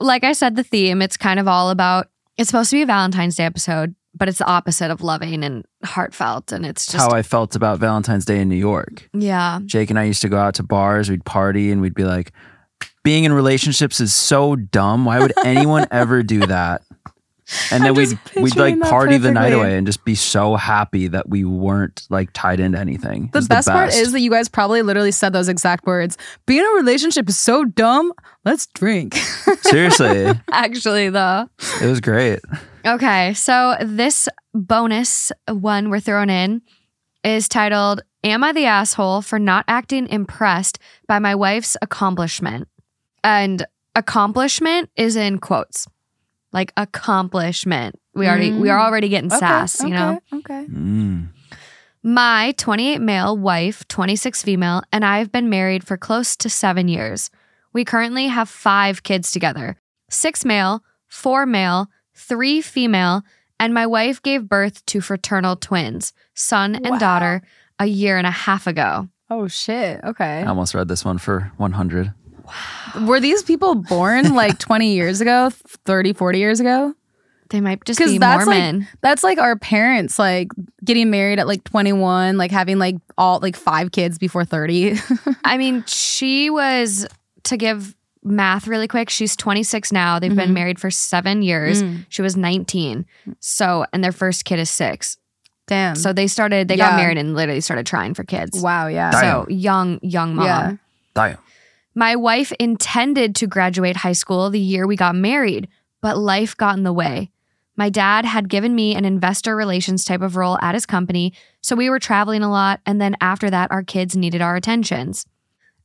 like I said, the theme, it's kind of all about it's supposed to be a Valentine's Day episode, but it's the opposite of loving and heartfelt. And it's just, How I felt about Valentine's Day in New York. yeah. Jake and I used to go out to bars, we'd party, and we'd be like, being in relationships is so dumb. Why would anyone ever do that? And then we'd we'd like party the night away and just be so happy that we weren't like tied into anything. It The best, part is that you guys probably literally said those exact words. Being in a relationship is so dumb. Let's drink. seriously, Actually, though. it was great. Okay, so this bonus one we're throwing in is titled Am I the Asshole for Not Acting Impressed by My Wife's Accomplishment? And accomplishment is in quotes. Like accomplishment. We already we are already getting sass, you know? Okay. Mm. My 28 male wife, 26 female, and I have been married for close to seven years. We currently have five kids together six male, four male, three female, and my wife gave birth to fraternal twins, son and Wow. daughter, a year and a half ago. Oh shit. Okay. I almost read this one for 100. Were these people born like 20 years ago, 30, 40 years ago? They might just Because be that's Mormon. like that's like our parents like getting married at like 21, like having like all like five kids before 30. I mean, she was to give math really quick. She's 26 now. They've been Mhm. married for seven years. Mm. She was 19. So, and their first kid is six. Damn. So they started, they Yeah. got married and literally started trying for kids. wow, yeah. So young, young mom. Yeah. Damn. My wife intended to graduate high school the year we got married, but life got in the way. My dad had given me an investor relations type of role at his company, so we were traveling a lot, and then after that, our kids needed our attentions.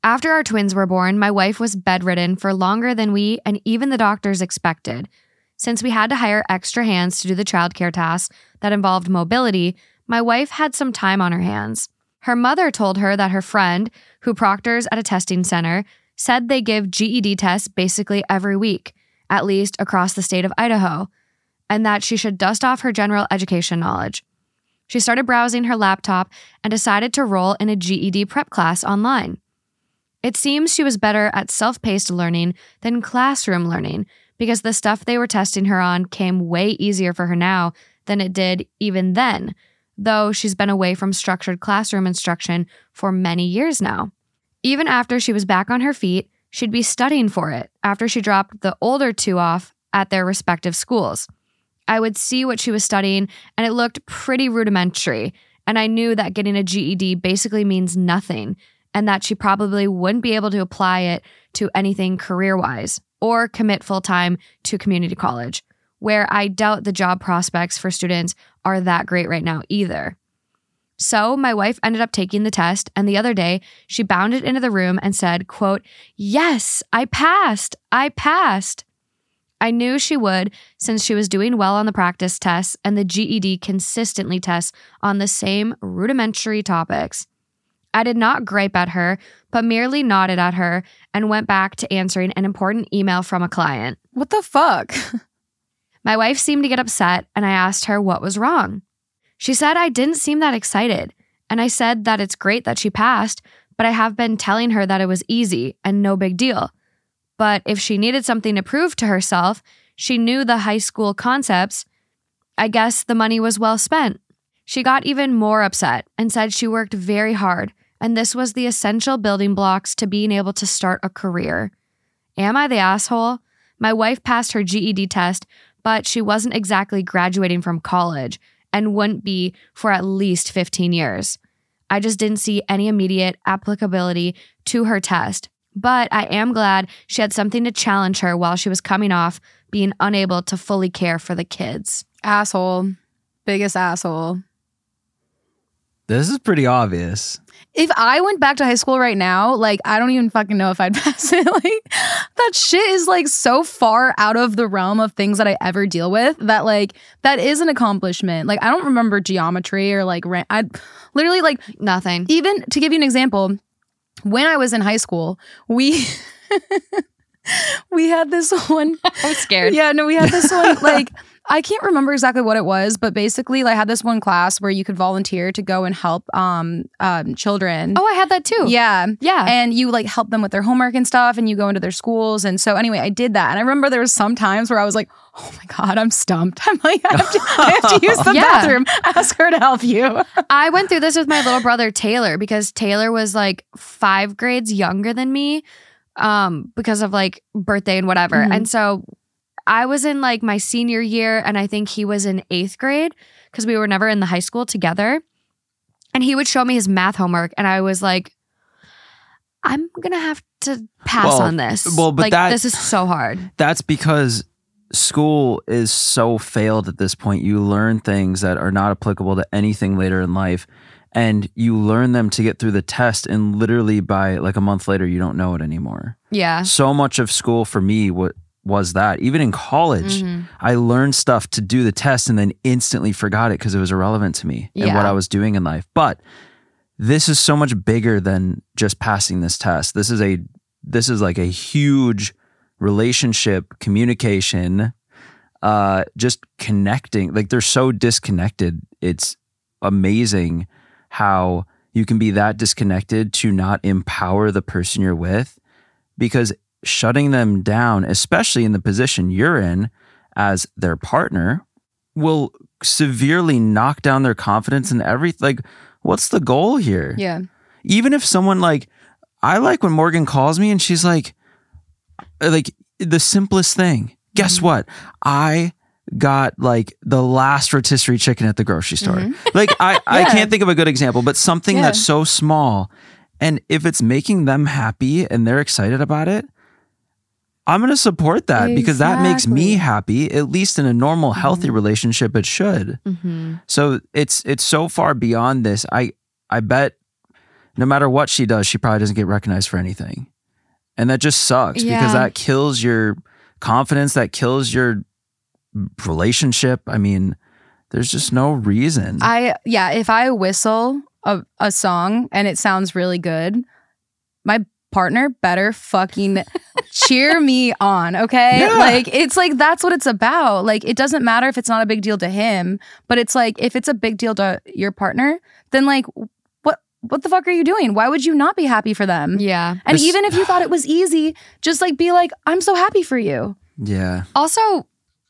After our twins were born, my wife was bedridden for longer than we and even the doctors expected. Since we had to hire extra hands to do the childcare tasks that involved mobility, my wife had some time on her hands. Her mother told her that her friend, who proctors at a testing center, said they give GED tests basically every week, at least across the state of Idaho, and that she should dust off her general education knowledge. She started browsing her laptop and decided to roll in a GED prep class online. It seems she was better at self paced learning than classroom learning because the stuff they were testing her on came way easier for her now than it did even then, though she's been away from structured classroom instruction for many years now. Even after she was back on her feet, she'd be studying for it after she dropped the older two off at their respective schools. I would see what she was studying, and it looked pretty rudimentary. And I knew that getting a GED basically means nothing, and that she probably wouldn't be able to apply it to anything career wise or commit full time to community college. where I doubt the job prospects for students are that great right now either. So my wife ended up taking the test and the other day she bounded into the room and said, quote, "Yes, I passed. I passed." I knew she would since she was doing well on the practice tests and the GED consistently tests on the same rudimentary topics. I did not gripe at her, but merely nodded at her and went back to answering an important email from a client. What the fuck? My wife seemed to get upset, and I asked her what was wrong. She said I didn't seem that excited, and I said that it's great that she passed, but I have been telling her that it was easy and no big deal. But if she needed something to prove to herself, she knew the high school concepts. I guess the money was well spent. She got even more upset and said she worked very hard, and this was the essential building blocks to being able to start a career. Am I the asshole? My wife passed her GED test, but she wasn't exactly graduating from college and wouldn't be for at least 15 years. I just didn't see any immediate applicability to her test. But I am glad she had something to challenge her while she was coming off being unable to fully care for the kids. asshole. Biggest asshole. This is pretty obvious. If I went back to high school right now, like I don't even fucking know if I'd pass it. Like that shit is like so far out of the realm of things that I ever deal with that like that is an accomplishment. Like I don't remember geometry or like I literally like Nothing. even to give you an example, when I was in high school, we we had this one I was scared. yeah, no, we had this one like I can't remember exactly what it was, but basically I had this one class where you could volunteer to go and help um um children. Oh, I had that too. Yeah. Yeah. And you like help them with their homework and stuff and you go into their schools. And so anyway, I did that. And I remember there was some times where I was like, oh my God, I'm stumped. I'm like, I have to, I have to use the Yeah. bathroom. Ask her to help you. I went through this with my little brother Taylor because Taylor was like five grades younger than me um, because of like birthday and whatever. Mhm. And so I was in like my senior year and I think he was in eighth grade because we were never in the high school together. And he would show me his math homework and I was like, I'm gonna have to pass Well, on this. well, but like that- this is so hard. That's because school is so failed at this point. You learn things that are not applicable to anything later in life. And you learn them to get through the test, and literally by like a month later, you don't know it anymore. Yeah. So much of school for me what was that. Even in college, Mhm. I learned stuff to do the test and then instantly forgot it because it was irrelevant to me and what I was doing in life. But this is so much bigger than just passing this test. This is a this is like a huge relationship, communication, uh just connecting. Like they're so disconnected. It's amazing how you can be that disconnected to not empower the person you're with because shutting them down, especially in the position you're in as their partner, will severely knock down their confidence and everything. Like, what's the goal here? Yeah. Even if someone like, I like when Morgan calls me and she's like, like the simplest thing. Guess mm-hmm. what? I got like the last rotisserie chicken at the grocery store. Mm-hmm. Like I, I can't think of a good example, but something Yeah. that's so small. And if it's making them happy and they're excited about it, I'm going to support that because that makes me happy. At least in a normal, healthy relationship, it should. Mm-hmm. So it's it's so far beyond this. I I bet no matter what she does, she probably doesn't get recognized for anything, and that just sucks Yeah. because that kills your confidence. That kills your relationship. I mean, there's just no reason. I yeah, if I whistle a, a song and it sounds really good, my partner better fucking cheer me on, okay? Yeah. Like it's like that's what it's about. Like it doesn't matter if it's not a big deal to him, but it's like if it's a big deal to your partner, then like what what the fuck are you doing? Why would you not be happy for them? Yeah. And This- even if you thought it was easy, just like be like, I'm so happy for you. yeah, Also,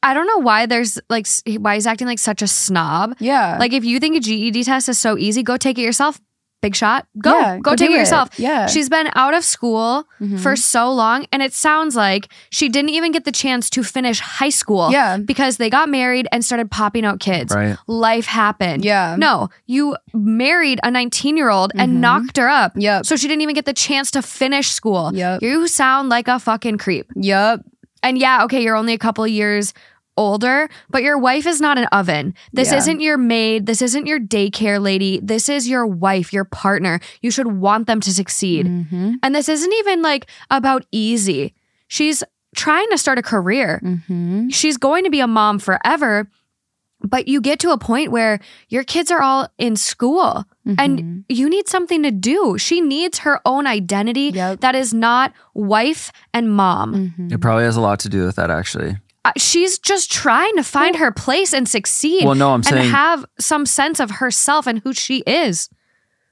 I don't know why there's like why he's acting like such a snob. Yeah. Like if you think a GED test is so easy, go take it yourself. Big shot. Go. Yeah, go, go take do it it. yourself. Yeah. She's been out of school Mhm. for so long and it sounds like she didn't even get the chance to finish high school Yeah. because they got married and started popping out kids. right. Life happened. Yeah. No, you married a 19-year-old and Mhm. knocked her up. Yep. So she didn't even get the chance to finish school. Yep. You sound like a fucking creep. Yep. And yeah, okay, you're only a couple years older, but your wife is not an oven. This Yeah. isn't your maid. This isn't your daycare lady. This is your wife, your partner. You should want them to succeed. Mm-hmm. And this isn't even like about easy. She's trying to start a career. Mm-hmm. She's going to be a mom forever. But you get to a point where your kids are all in school Mm-hmm. and you need something to do. She needs her own identity Yep. that is not wife and mom. Mm-hmm. It probably has a lot to do with that, actually. She's just trying to find her place and succeed. Well, no, I'm and saying- have some sense of herself and who she is.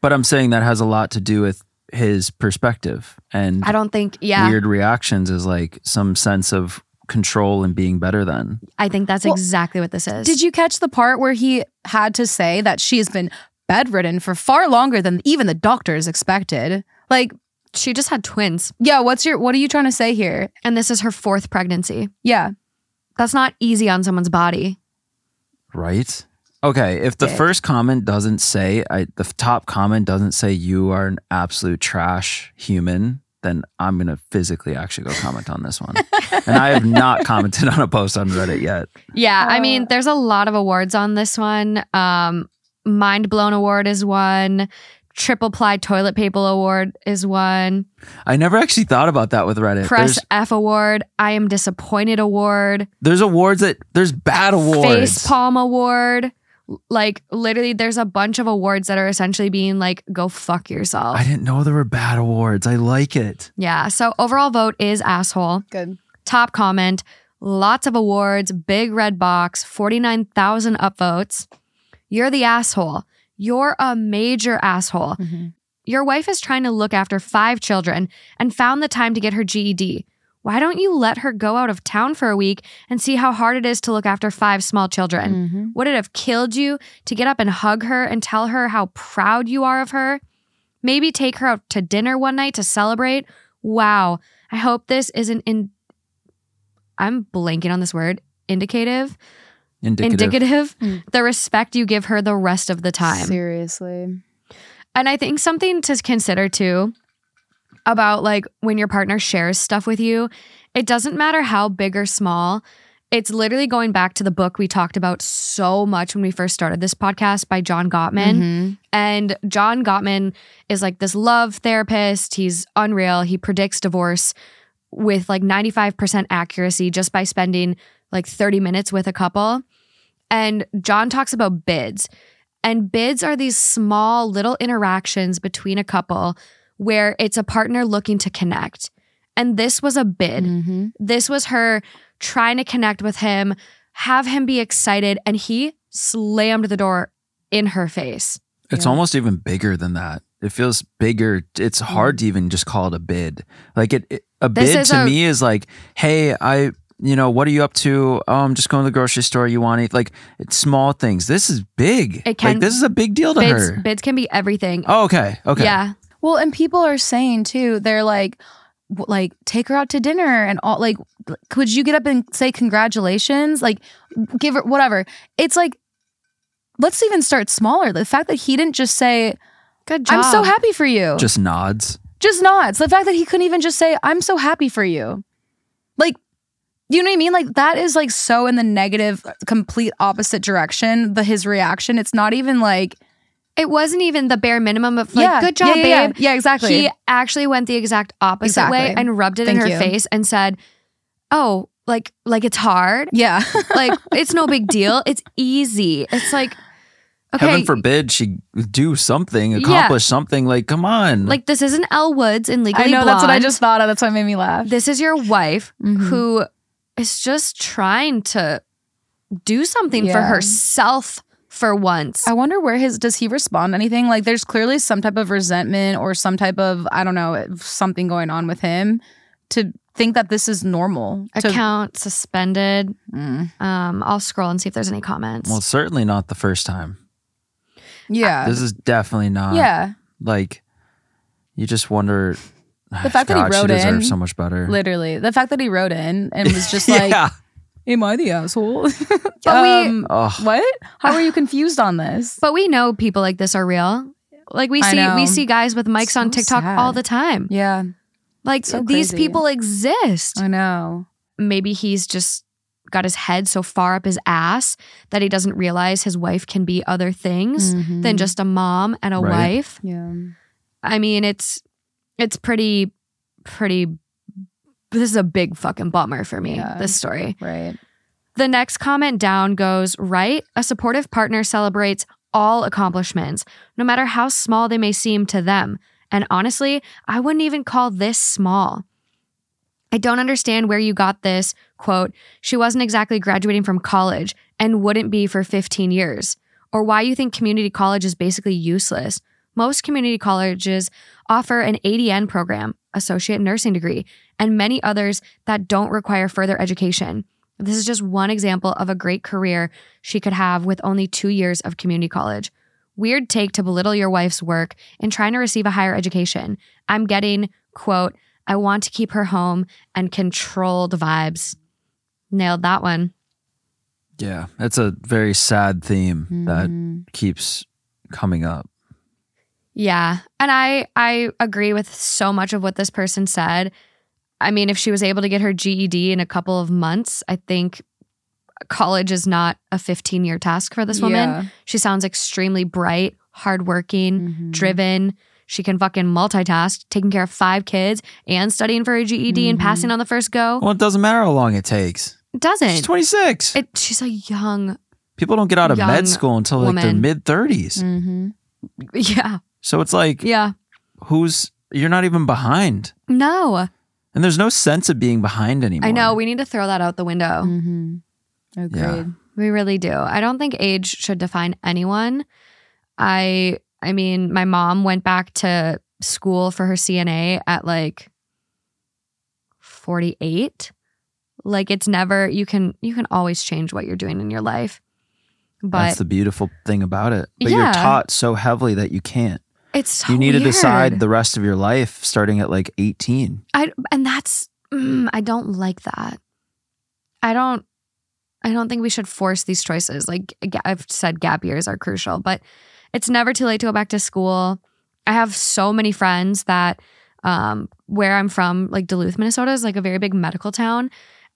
But I'm saying that has a lot to do with his perspective and I don't think, yeah, weird reactions is like some sense of control and being better than. I think that's Well, exactly what this is. Did you catch the part where he had to say that she's been bedridden for far longer than even the doctors expected? Like, She just had twins, yeah, what's your what are you trying to say here? and this is her fourth pregnancy. Yeah. That's not easy on someone's body. Right? Okay, if the Dick. first comment doesn't say, I, the top comment doesn't say you are an absolute trash human, then I'm going to physically actually go comment on this one. and I have not commented on a post on Reddit yet. Yeah, I mean, there's a lot of awards on this one. Um, Mind Blown Award is one. Triple Ply Toilet Paper Award is one. I never actually thought about that with Reddit. Press There's, F Award. I Am Disappointed Award. there's awards that, there's bad awards. Face Palm Award. Like literally, there's a bunch of awards that are essentially being like, "Go fuck yourself." I didn't know there were bad awards. I like it. yeah. So overall vote is asshole. Good. Top comment. Lots of awards. Big red box. Forty nine thousand upvotes. You're the asshole. You're a major asshole. Mm-hmm. Your wife is trying to look after five children and found the time to get her GED. Why don't you let her go out of town for a week and see how hard it is to look after five small children? Mm-hmm. Would it have killed you to get up and hug her and tell her how proud you are of her? Maybe take her out to dinner one night to celebrate? Wow. I hope this isn't in. I'm blanking on this word. Indicative? Indicative. Indicative. Mm. The respect you give her the rest of the time. Seriously. And I think something to consider too about like when your partner shares stuff with you, it doesn't matter how big or small. It's literally going back to the book we talked about so much when we first started this podcast by John Gottman. Mm-hmm. And John Gottman is like this love therapist. He's unreal. He predicts divorce with like 95% accuracy just by spending like 30 minutes with a couple. And John talks about bids. And bids are these small little interactions between a couple where it's a partner looking to connect. And this was a bid. Mm-hmm. This was her trying to connect with him, have him be excited, and he slammed the door in her face. It's Yeah. almost even bigger than that. It feels bigger. It's hard to even just call it a bid. Like it, it- a This bid to a- me is like, hey, I, you know, what are you up to? Oh, I'm just going to the grocery store. You want it? Like it's small things. This is big. It can- like this is a big deal to Bids, her. bids can be everything. oh, okay. Okay. Yeah. Well, and people are saying too, they're like, like take her out to dinner and all. Like, could you get up and say congratulations? Like, give her whatever. It's like, let's even start smaller. The fact that he didn't just say, Good job. "I'm so happy for you," Just nods. just nods. The fact that he couldn't even just say, "I'm so happy for you," like. You know what I mean? Like that is like so in the negative, complete opposite direction. The his reaction. It's not even like It wasn't even the bare minimum of like, yeah, good job, yeah, yeah, yeah. babe. Yeah, exactly. He actually went the exact opposite way and rubbed it in her you. face and said, Oh, like like it's hard. yeah. Like it's no big deal. It's easy. It's like okay. Heaven forbid she do something, Yeah. accomplish something. Like, come on. Like this isn't Elle Woods in Legally I know that's what I just thought of. That's what made me laugh. This is your wife Mhm. who is just trying to do something for herself for once. I wonder where his does he respond to anything? Like there's clearly some type of resentment or some type of I don't know something going on with him to think that this is normal. To, Account suspended. Mm. Um, I'll scroll and see if there's any comments. well, certainly not the first time. yeah, This is definitely not. yeah. Like, you just wonder. The fact that he God, wrote she deserves in, so much better. Literally, the fact that he wrote in and was just like, yeah. "Am I the asshole?" But we- um, Oh, what? How are you confused on this? But we know people like this are real. Like we see we see guys with mics on TikTok sad. all the time. Yeah, Like So these people exist. I know. Maybe he's just got his head so far up his ass that he doesn't realize his wife can be other things than just a mom and a Right. wife. Yeah. I mean, it's it's pretty pretty this is a big fucking bummer for me, Yeah. this story. Right. The next comment down goes, right? A supportive partner celebrates all accomplishments, no matter how small they may seem to them. And honestly, I wouldn't even call this small. I don't understand where you got this quote, she wasn't exactly graduating from college and wouldn't be for 15 years, or why you think community college is basically useless. Most community colleges offer an ADN program, associate nursing degree, and many others that don't require further education. This is just one example of a great career she could have with only two years of community college. Weird take to belittle your wife's work in trying to receive a higher education. I'm getting, quote, I want to keep her home and controlled vibes. Nailed that one. Yeah, it's a very sad theme Mm-hmm. that keeps coming up. Yeah. And I I agree with so much of what this person said. I mean, if she was able to get her GED in a couple of months, I think college is not a 15-year task for this woman. Yeah. She sounds extremely bright, hardworking, Mhm. driven. She can fucking multitask, taking care of five kids and studying for a GED and Mhm. passing on the first go. Well, it doesn't matter how long it takes. It doesn't. She's 26. It, she's a young, People don't get out of med school until like their mid 30s. Mm-hmm. yeah, So it's like, yeah. who's, you're not even behind. No, And there's no sense of being behind anymore. I know. We need to throw that out the window. Mm-hmm. Agreed. Yeah. We really do. I don't think age should define anyone. I I mean, my mom went back to school for her CNA at like 48. Like it's never you can you can always change what you're doing in your life. But That's the beautiful thing about it. But you're taught so heavily that you can't. It's so you need to decide the rest of your life starting at like 18. I and that's mm, I don't like that. I don't I don't think we should force these choices. Like I've said gap years are crucial, but it's never too late to go back to school. I have so many friends that um where I'm from, like Duluth, Minnesota is like a very big medical town.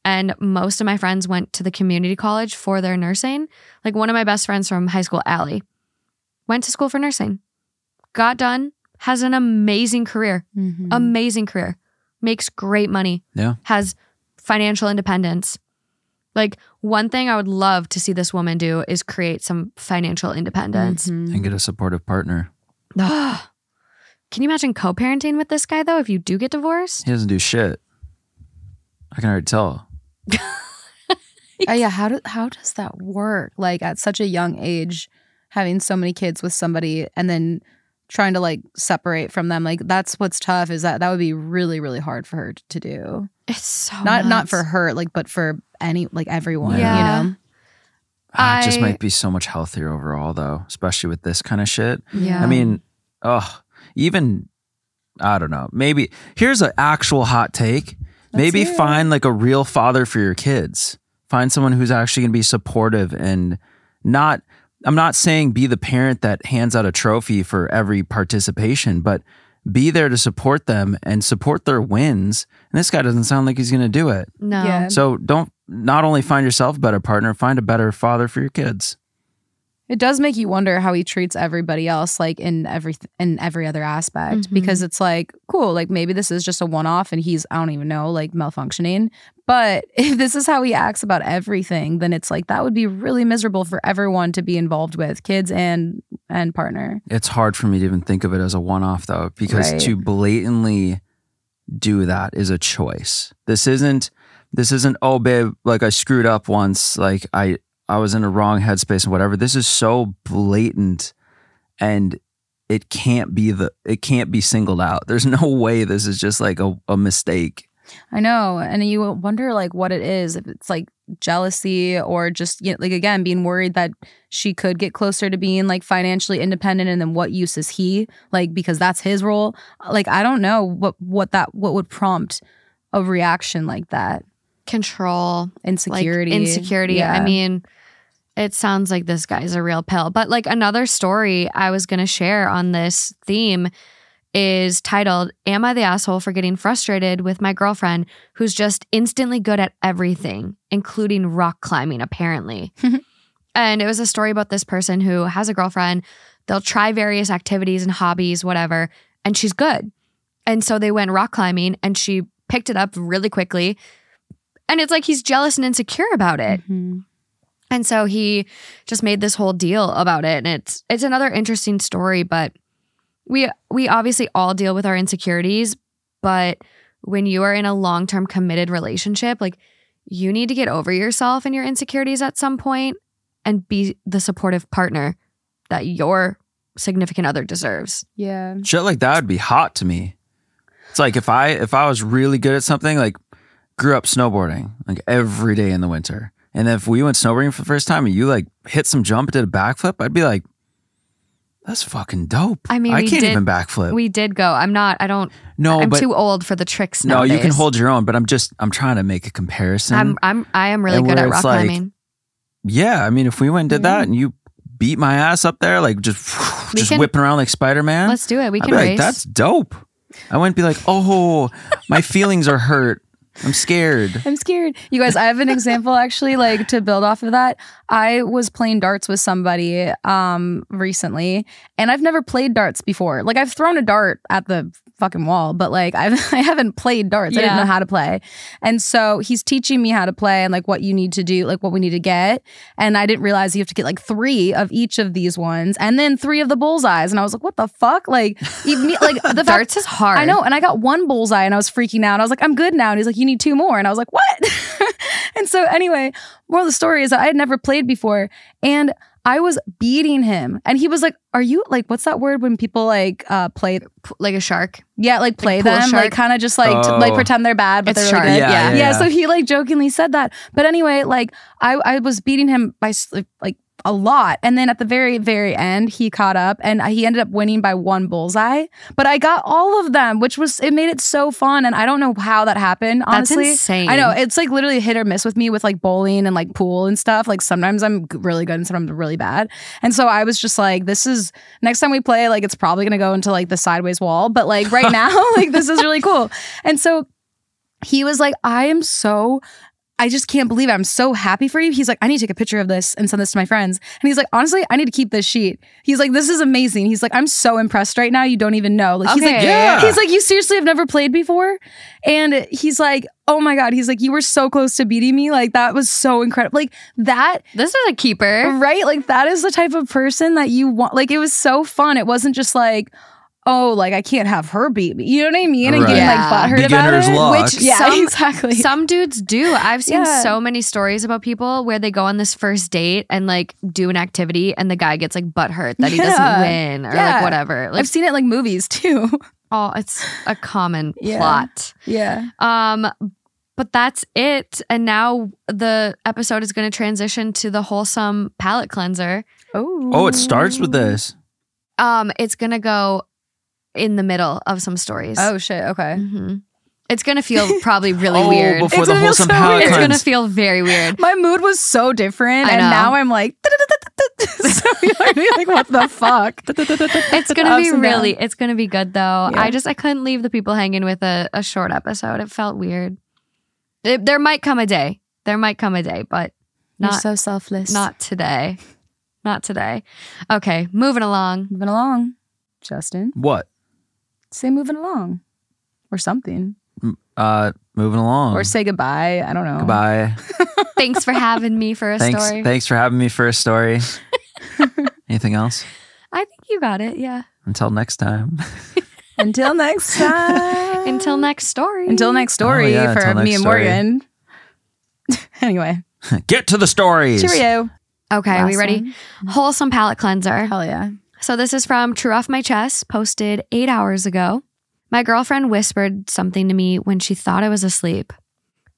And most of my friends went to the community college for their nursing. Like one of my best friends from high school, Allie, went to school for nursing, got done, has an amazing career Mm-hmm. amazing career, makes great money, Yeah. has financial independence. Like one thing I would love to see this woman do is create some financial independence. Mm-hmm. And get a supportive partner. Can you imagine co-parenting with this guy though if you do get divorced? He doesn't do shit. I can already tell. Oh yeah, how do, how does that work? Like at such a young age, having so many kids with somebody and then trying to like separate from them. Like that's what's tough is that that would be really really hard for her to do. It's so not not for her, like but for any like everyone. Yeah. You know. Ah, it just I- might be so much healthier overall, though, especially with this kind of shit. Yeah. I mean, oh, even I don't know. Maybe here's an actual hot take. Maybe hear it. find like a real father for your kids. Find someone who's actually going to be supportive and not. I'm not saying be the parent that hands out a trophy for every participation, but be there to support them and support their wins. And this guy doesn't sound like he's going to do it. no. Yeah. So don't not only find yourself a better partner, find a better father for your kids. It does make you wonder how he treats everybody else, like in every in every other aspect, Mhm. because it's like cool, like maybe this is just a one off, and he's I don't even know, like malfunctioning. But if this is how he acts about everything, then it's like that would be really miserable for everyone to be involved with, kids and and partner. It's hard for me to even think of it as a one off though, because Right. to blatantly do that is a choice. This isn't this isn't, oh babe, like I screwed up once, like I I was in a wrong headspace and whatever. This is so blatant and it can't be the it can't be singled out. There's no way this is just like a, a mistake. I know, and you wonder like what it is, if it's like jealousy or just you know, like again being worried that she could get closer to being like financially independent, and then what use is he like because that's his role. Like I don't know what what that what would prompt a reaction like that. Control, Insecurity, like insecurity. I mean, it sounds like this guy's a real pill. But like another story I was going to share on this theme is titled Am I the Asshole for Getting Frustrated with My Girlfriend Who's Just Instantly Good at Everything, including rock climbing, apparently. and it was a story about this person who has a girlfriend. They'll try various activities and hobbies, whatever, and she's good. And so they went rock climbing and she picked it up really quickly. And it's like he's jealous and insecure about it. Mhm. And so he just made this whole deal about it. And it's it's another interesting story, but we we obviously all deal with our insecurities, but when you are in a long-term committed relationship, like you need to get over yourself and your insecurities at some point and be the supportive partner that your significant other deserves. Yeah. Shit like that would be hot to me. It's like if I if I was really good at something, like grew up snowboarding like every day in the winter, and then if we went snowboarding for the first time and you like hit some jump and did a backflip, I'd be like, "That's fucking dope." I mean, I we can't did- even backflip. We did go. I'm not I don't no, I'm but too old for the tricks no, you can hold your own. But I'm just I'm trying to make a comparison. I'm I'm I am really good at rock like- climbing. yeah, I mean, if we went and did that mm-hmm. and you beat my ass up there, like just We just can- whipping around like Spider Man, Let's do it. We I'd can be like, that's dope. I wouldn't be like, oh, my feelings are hurt. I'm scared. I'm scared. You guys, I have an example actually, like to build off of that. I was playing darts with somebody um recently, and I've never played darts before. Like I've thrown a dart at the fucking wall, but like I've I haven't played darts. I didn't know how to play. And so he's teaching me how to play and like what you need to do, like what we need to get. And I didn't realize you have to get like three of each of these ones and then three of the bullseyes. And I was like, what the fuck? Like, even like the fact Darts is hard. I know. And I got one bullseye and I was freaking out. I was like, I'm good now. And he's like, you need two more. And I was like, what? and so, anyway, more of the story is that I had never played before and I was beating him. And he was like, Are you like, what's that word when people like uh, play? P- like a shark. Yeah, like play pool them, shark? like kind of just like t- like Oh. pretend they're bad, but It's they're really good. Yeah, yeah, yeah, yeah. So he like jokingly said that. But anyway, like I I was beating him by like a lot, and then at the very very end, he caught up, and he ended up winning by one bullseye. But I got all of them, which was it made it so fun, and I don't know how that happened. That's Honestly, insane. I know it's like literally hit or miss with me with like bowling and like pool and stuff. Like sometimes I'm really good and sometimes I'm really bad. And so I was just like, this is next time we play, like it's probably gonna go into like the sideways wall. But like right now, like this is really cool. And so he was like, I am so. I just can't believe it. I'm so happy for you. He's like, I need to take a picture of this and send this to my friends. And he's like, honestly, I need to keep this sheet. He's like, this is amazing. He's like, I'm so impressed right now. You don't even know. Like, he's like, Yeah. he's like, you seriously have never played before? And he's like, oh my God. He's like, you were so close to beating me. Like, that was so incredible. Like, that This is a keeper. Right? Like that is the type of person that you want. Like it was so fun. It wasn't just like, oh, like I can't have her beat me. You know what I mean? And Right. getting Yeah. like butthurt Beginner's about it. luck. Which yeah, some- exactly. Some dudes do. I've seen Yeah. so many stories about people where they go on this first date and like do an activity and the guy gets like butt hurt that he Yeah. doesn't win or Yeah. like whatever. Like I've seen it like movies too. oh, it's a common Yeah. plot. yeah. Um but that's it. And now the episode is going to transition to the wholesome palate cleanser. Oh. Oh, it starts with this. Um it's going to go in the middle of some stories. Oh shit. Okay. hmm It's going to feel probably really oh, weird. before It's the gonna feel wholesome so palate weird. It's going to feel very weird. My mood was so different, I and now I'm like, so you're like, what the fuck? It's gonna be really, downs. it's gonna be good though. Yeah. I just I couldn't leave the people hanging with a, a short episode. It felt weird. It- there might come a day. There might come a day, but You're not so selfless. not today. Not today. Okay, moving along. moving along, Justin. What? Say moving along, or something, Uh, moving along. or say goodbye. I don't know. Goodbye. Thanks for having me for a thanks. story. Thanks for having me for a story. Anything else? I think you got it. Yeah. Until next time. Until next time. Until next story. Until next story Oh, yeah, for until me and story. Morgan. anyway, Get to the stories. cheerio. Okay, are we ready? one. Wholesome palate cleanser. Hell yeah. So this is from True Off My Chest, posted eight hours ago. My girlfriend whispered something to me when she thought I was asleep.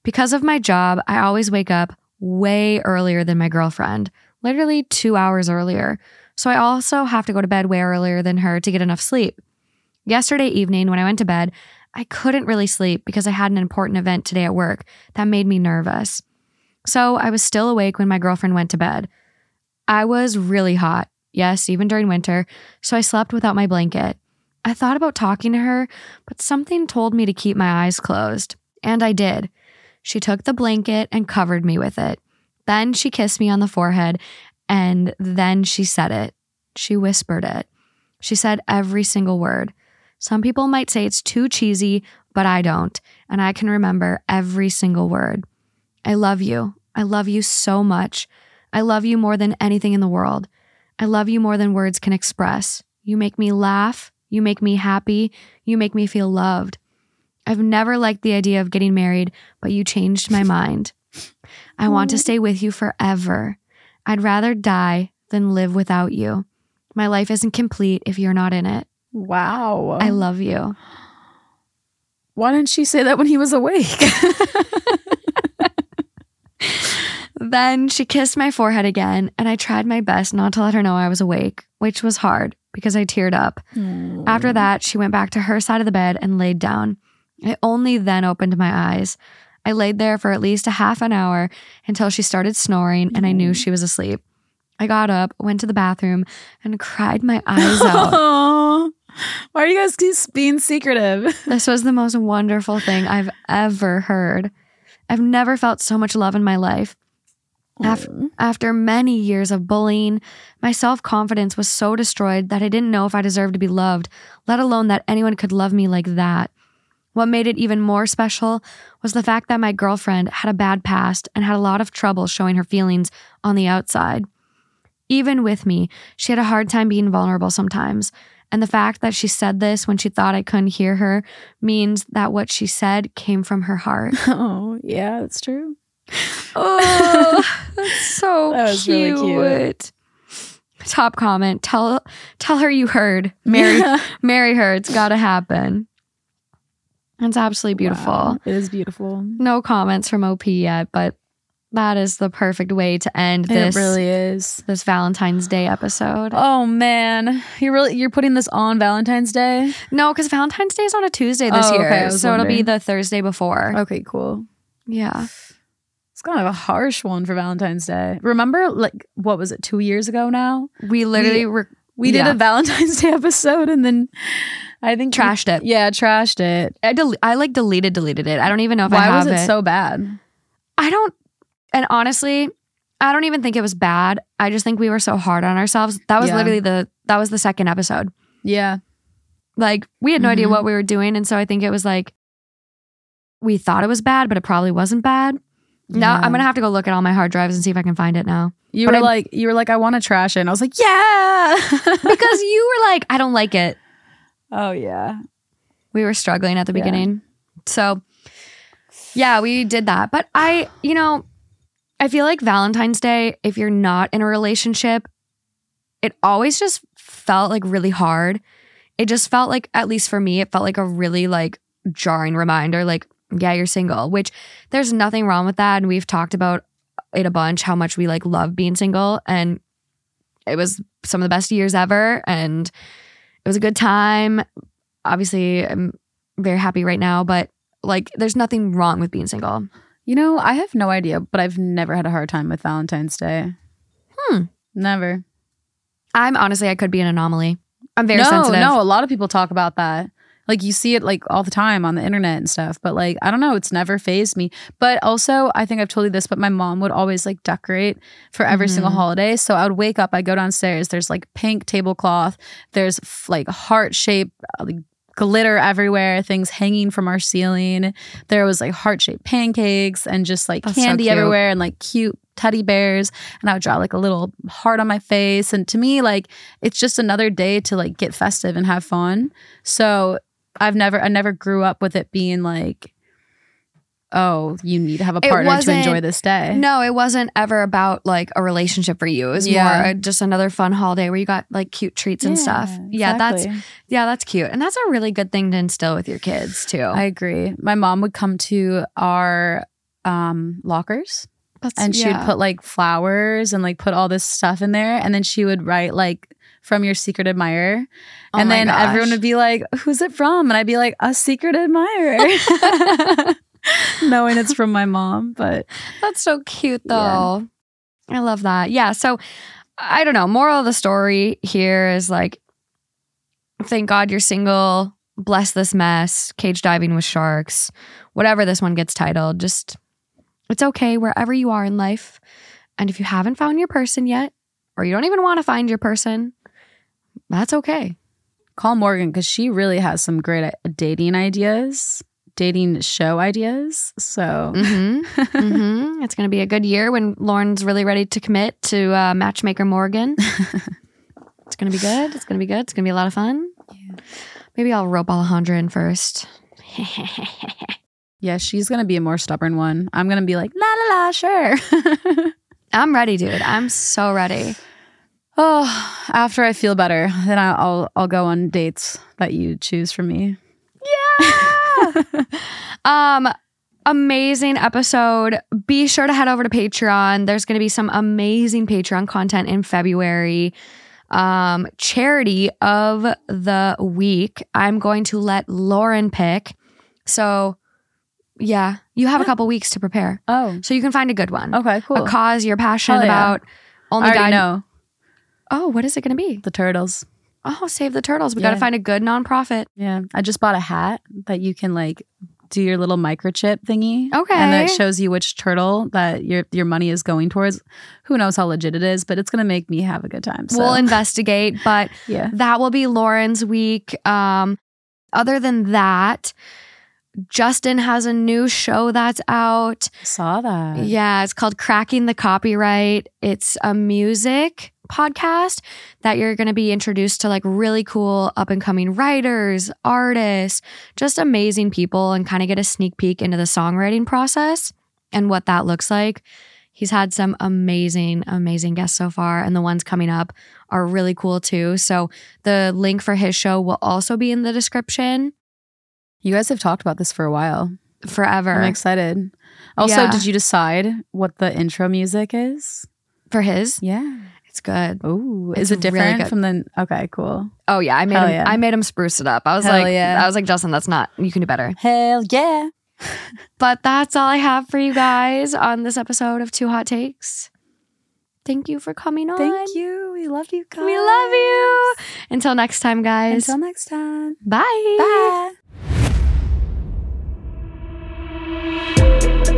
Because of my job, I always wake up way earlier than my girlfriend, literally two hours earlier. So I also have to go to bed way earlier than her to get enough sleep. Yesterday evening, when I went to bed, I couldn't really sleep because I had an important event today at work that made me nervous. So I was still awake when my girlfriend went to bed. I was really hot, yes, even during winter, so I slept without my blanket. I thought about talking to her, but something told me to keep my eyes closed. And I did. She took the blanket and covered me with it. Then she kissed me on the forehead, and then she said it. She whispered it. She said every single word. Some people might say it's too cheesy, but I don't, and I can remember every single word. I love you. I love you so much. I love you more than anything in the world. I love you more than words can express. You make me laugh. You make me happy. You make me feel loved. I've never liked the idea of getting married, but you changed my mind. I want to stay with you forever. I'd rather die than live without you. My life isn't complete if you're not in it. Wow. I love you. Why didn't she say that when he was awake? Then she kissed my forehead again, and I tried my best not to let her know I was awake, which was hard because I teared up. After that, she went back to her side of the bed and laid down. I only then opened my eyes. I laid there for at least a half an hour until she started snoring and I knew mm-hmm. she was asleep. I got up, went to the bathroom, and cried my eyes out. Why are you guys being secretive? This was the most wonderful thing I've ever heard. I've never felt so much love in my life. Af- mm-hmm. After many years of bullying, my self confidence was so destroyed that I didn't know if I deserved to be loved, let alone that anyone could love me like that. What made it even more special was the fact that my girlfriend had a bad past and had a lot of trouble showing her feelings on the outside. Even with me, she had a hard time being vulnerable sometimes. And the fact that she said this when she thought I couldn't hear her means that what she said came from her heart. Oh, yeah, that's true. Oh, that's so That was cute. really cute. Top comment. Tell tell her you heard. Marry marry her. It's gotta happen. It's absolutely beautiful. Wow, It is beautiful. No comments from OP yet, but that is the perfect way to end this It really is. this Valentine's Day episode. Oh man, you're really you're putting this on Valentine's Day. No, because Valentine's Day is on a Tuesday this Oh, year. okay, I was so it'll be the Thursday before. Okay, cool. Yeah. It's kind of a harsh one for Valentine's Day. Remember, like what was it, two years ago now? We literally were We Yeah. did a Valentine's Day episode, and then I think we- trashed it. Yeah, trashed it. I, del- I like deleted deleted it. I don't even know if I Why was it, so bad? I don't, and honestly, I don't even think it was bad. I just think we were so hard on ourselves. That was Yeah. literally the that was the second episode. Yeah, Like we had no idea Mhm. what we were doing, and so I think it was like we thought it was bad, but it probably wasn't bad. Yeah. I'm gonna have to go look at all my hard drives and see if I can find it now. you But were I'm- like, you were like, I want to trash it, and I was like, yeah, Because you were like, I don't like it. oh yeah, We were struggling at the Yeah. beginning. So, yeah, we did that. But I, you know, I feel like Valentine's Day, if you're not in a relationship, it always just felt like really hard. It just felt like, at least for me, it felt like a really like jarring reminder like, yeah, you're single, which there's nothing wrong with that. And we've talked about it a bunch how much we like love being single. And it was some of the best years ever. And it was a good time obviously I'm very happy right now, but like there's nothing wrong with being single. You know, I have no idea, but I've never had a hard time with Valentine's Day. Hmm. Never. I'm honestly I could be an anomaly. I'm very no, sensitive. no. A lot of people talk about that. Like you see it like all the time on the internet and stuff. But like I don't know, it's never phased me. But also, I think I've told you this, but my mom would always like decorate for every Mm-hmm. single holiday. So I would wake up, I go downstairs. There's like pink tablecloth. There's f- like heart shaped like glitter everywhere. Things hanging from our ceiling. There was like heart shaped pancakes and just like That's candy cute. everywhere and like cute teddy bears and I would draw like a little heart on my face and to me like it's just another day to like get festive and have fun. So I've never I never grew up with it being like oh, you need to have a partner to enjoy this day. No, it wasn't ever about like a relationship for you. It was Yeah. more uh, just another fun holiday where you got like cute treats and stuff. Yeah, that's yeah, that's cute. And that's a really good thing to instill with your kids too. I agree. My mom would come to our um lockers That's, and she yeah. would put like flowers and like put all this stuff in there and then she would write like from your secret admirer Oh and then everyone would be like who's it from and i'd be like a secret admirer knowing it's from my mom but That's so cute though. I love that. Yeah. So I don't know. Moral of the story here is like thank God you're single. Bless this mess. Cage diving with sharks. Whatever this one gets titled. Just, it's okay wherever you are in life. And if you haven't found your person yet, or you don't even want to find your person, that's okay. Call Morgan because she really has some great uh, dating ideas, dating show ideas. So hmm hmm It's going to be a good year when Lauren's really ready to commit to uh, Matchmaker Morgan. it's going to be good. It's going to be good. It's going to be a lot of fun. Maybe I'll rope Alejandra in first. yeah, she's gonna be a more stubborn one. I'm gonna be like, la la la, sure. I'm ready, dude. I'm so ready. Oh, after I feel better, then I'll I'll, go on dates that you choose for me. Yeah. um, amazing episode. Be sure to head over to Patreon. There's going to be some amazing Patreon content in February. Um, charity of the week. I'm going to let Lauren pick. So, yeah, you have a couple weeks to prepare. Oh, So you can find a good one. okay, cool. A cause you're passionate yeah. about. Only I guide. know Oh, what is it going to be? the turtles. Oh, save the turtles. We got to find a good nonprofit. Yeah, I just bought a hat that you can like do your little microchip thingy. Okay. and that shows you which turtle that your your money is going towards. Who knows how legit it is, but it's gonna make me have a good time. So We'll investigate, but yeah, that will be Lauren's week. Um, other than that, Justin has a new show that's out. I saw that. Yeah, it's called Cracking the Copyright. It's a music podcast that you're going to be introduced to like really cool up and coming writers, artists, just amazing people and kind of get a sneak peek into the songwriting process and what that looks like. He's had some amazing, amazing guests so far, and the ones coming up are really cool too. So, the link for his show will also be in the description You guys have talked about this for a while. forever. I'm excited. Also, Yeah. did you decide what the intro music is? for his, Yeah. It's good. Ooh, is it different really from the? Okay, cool. Oh yeah, I made him. Yeah. I made him spruce it up. I was Hell like, yeah. I was like, Justin, that's not. You can do better. Hell yeah. but that's all I have for you guys on this episode of Two Hot Takes. Thank you for coming on. Thank you. We love you guys. We love you. Until next time, guys. Until next time. Bye. Bye.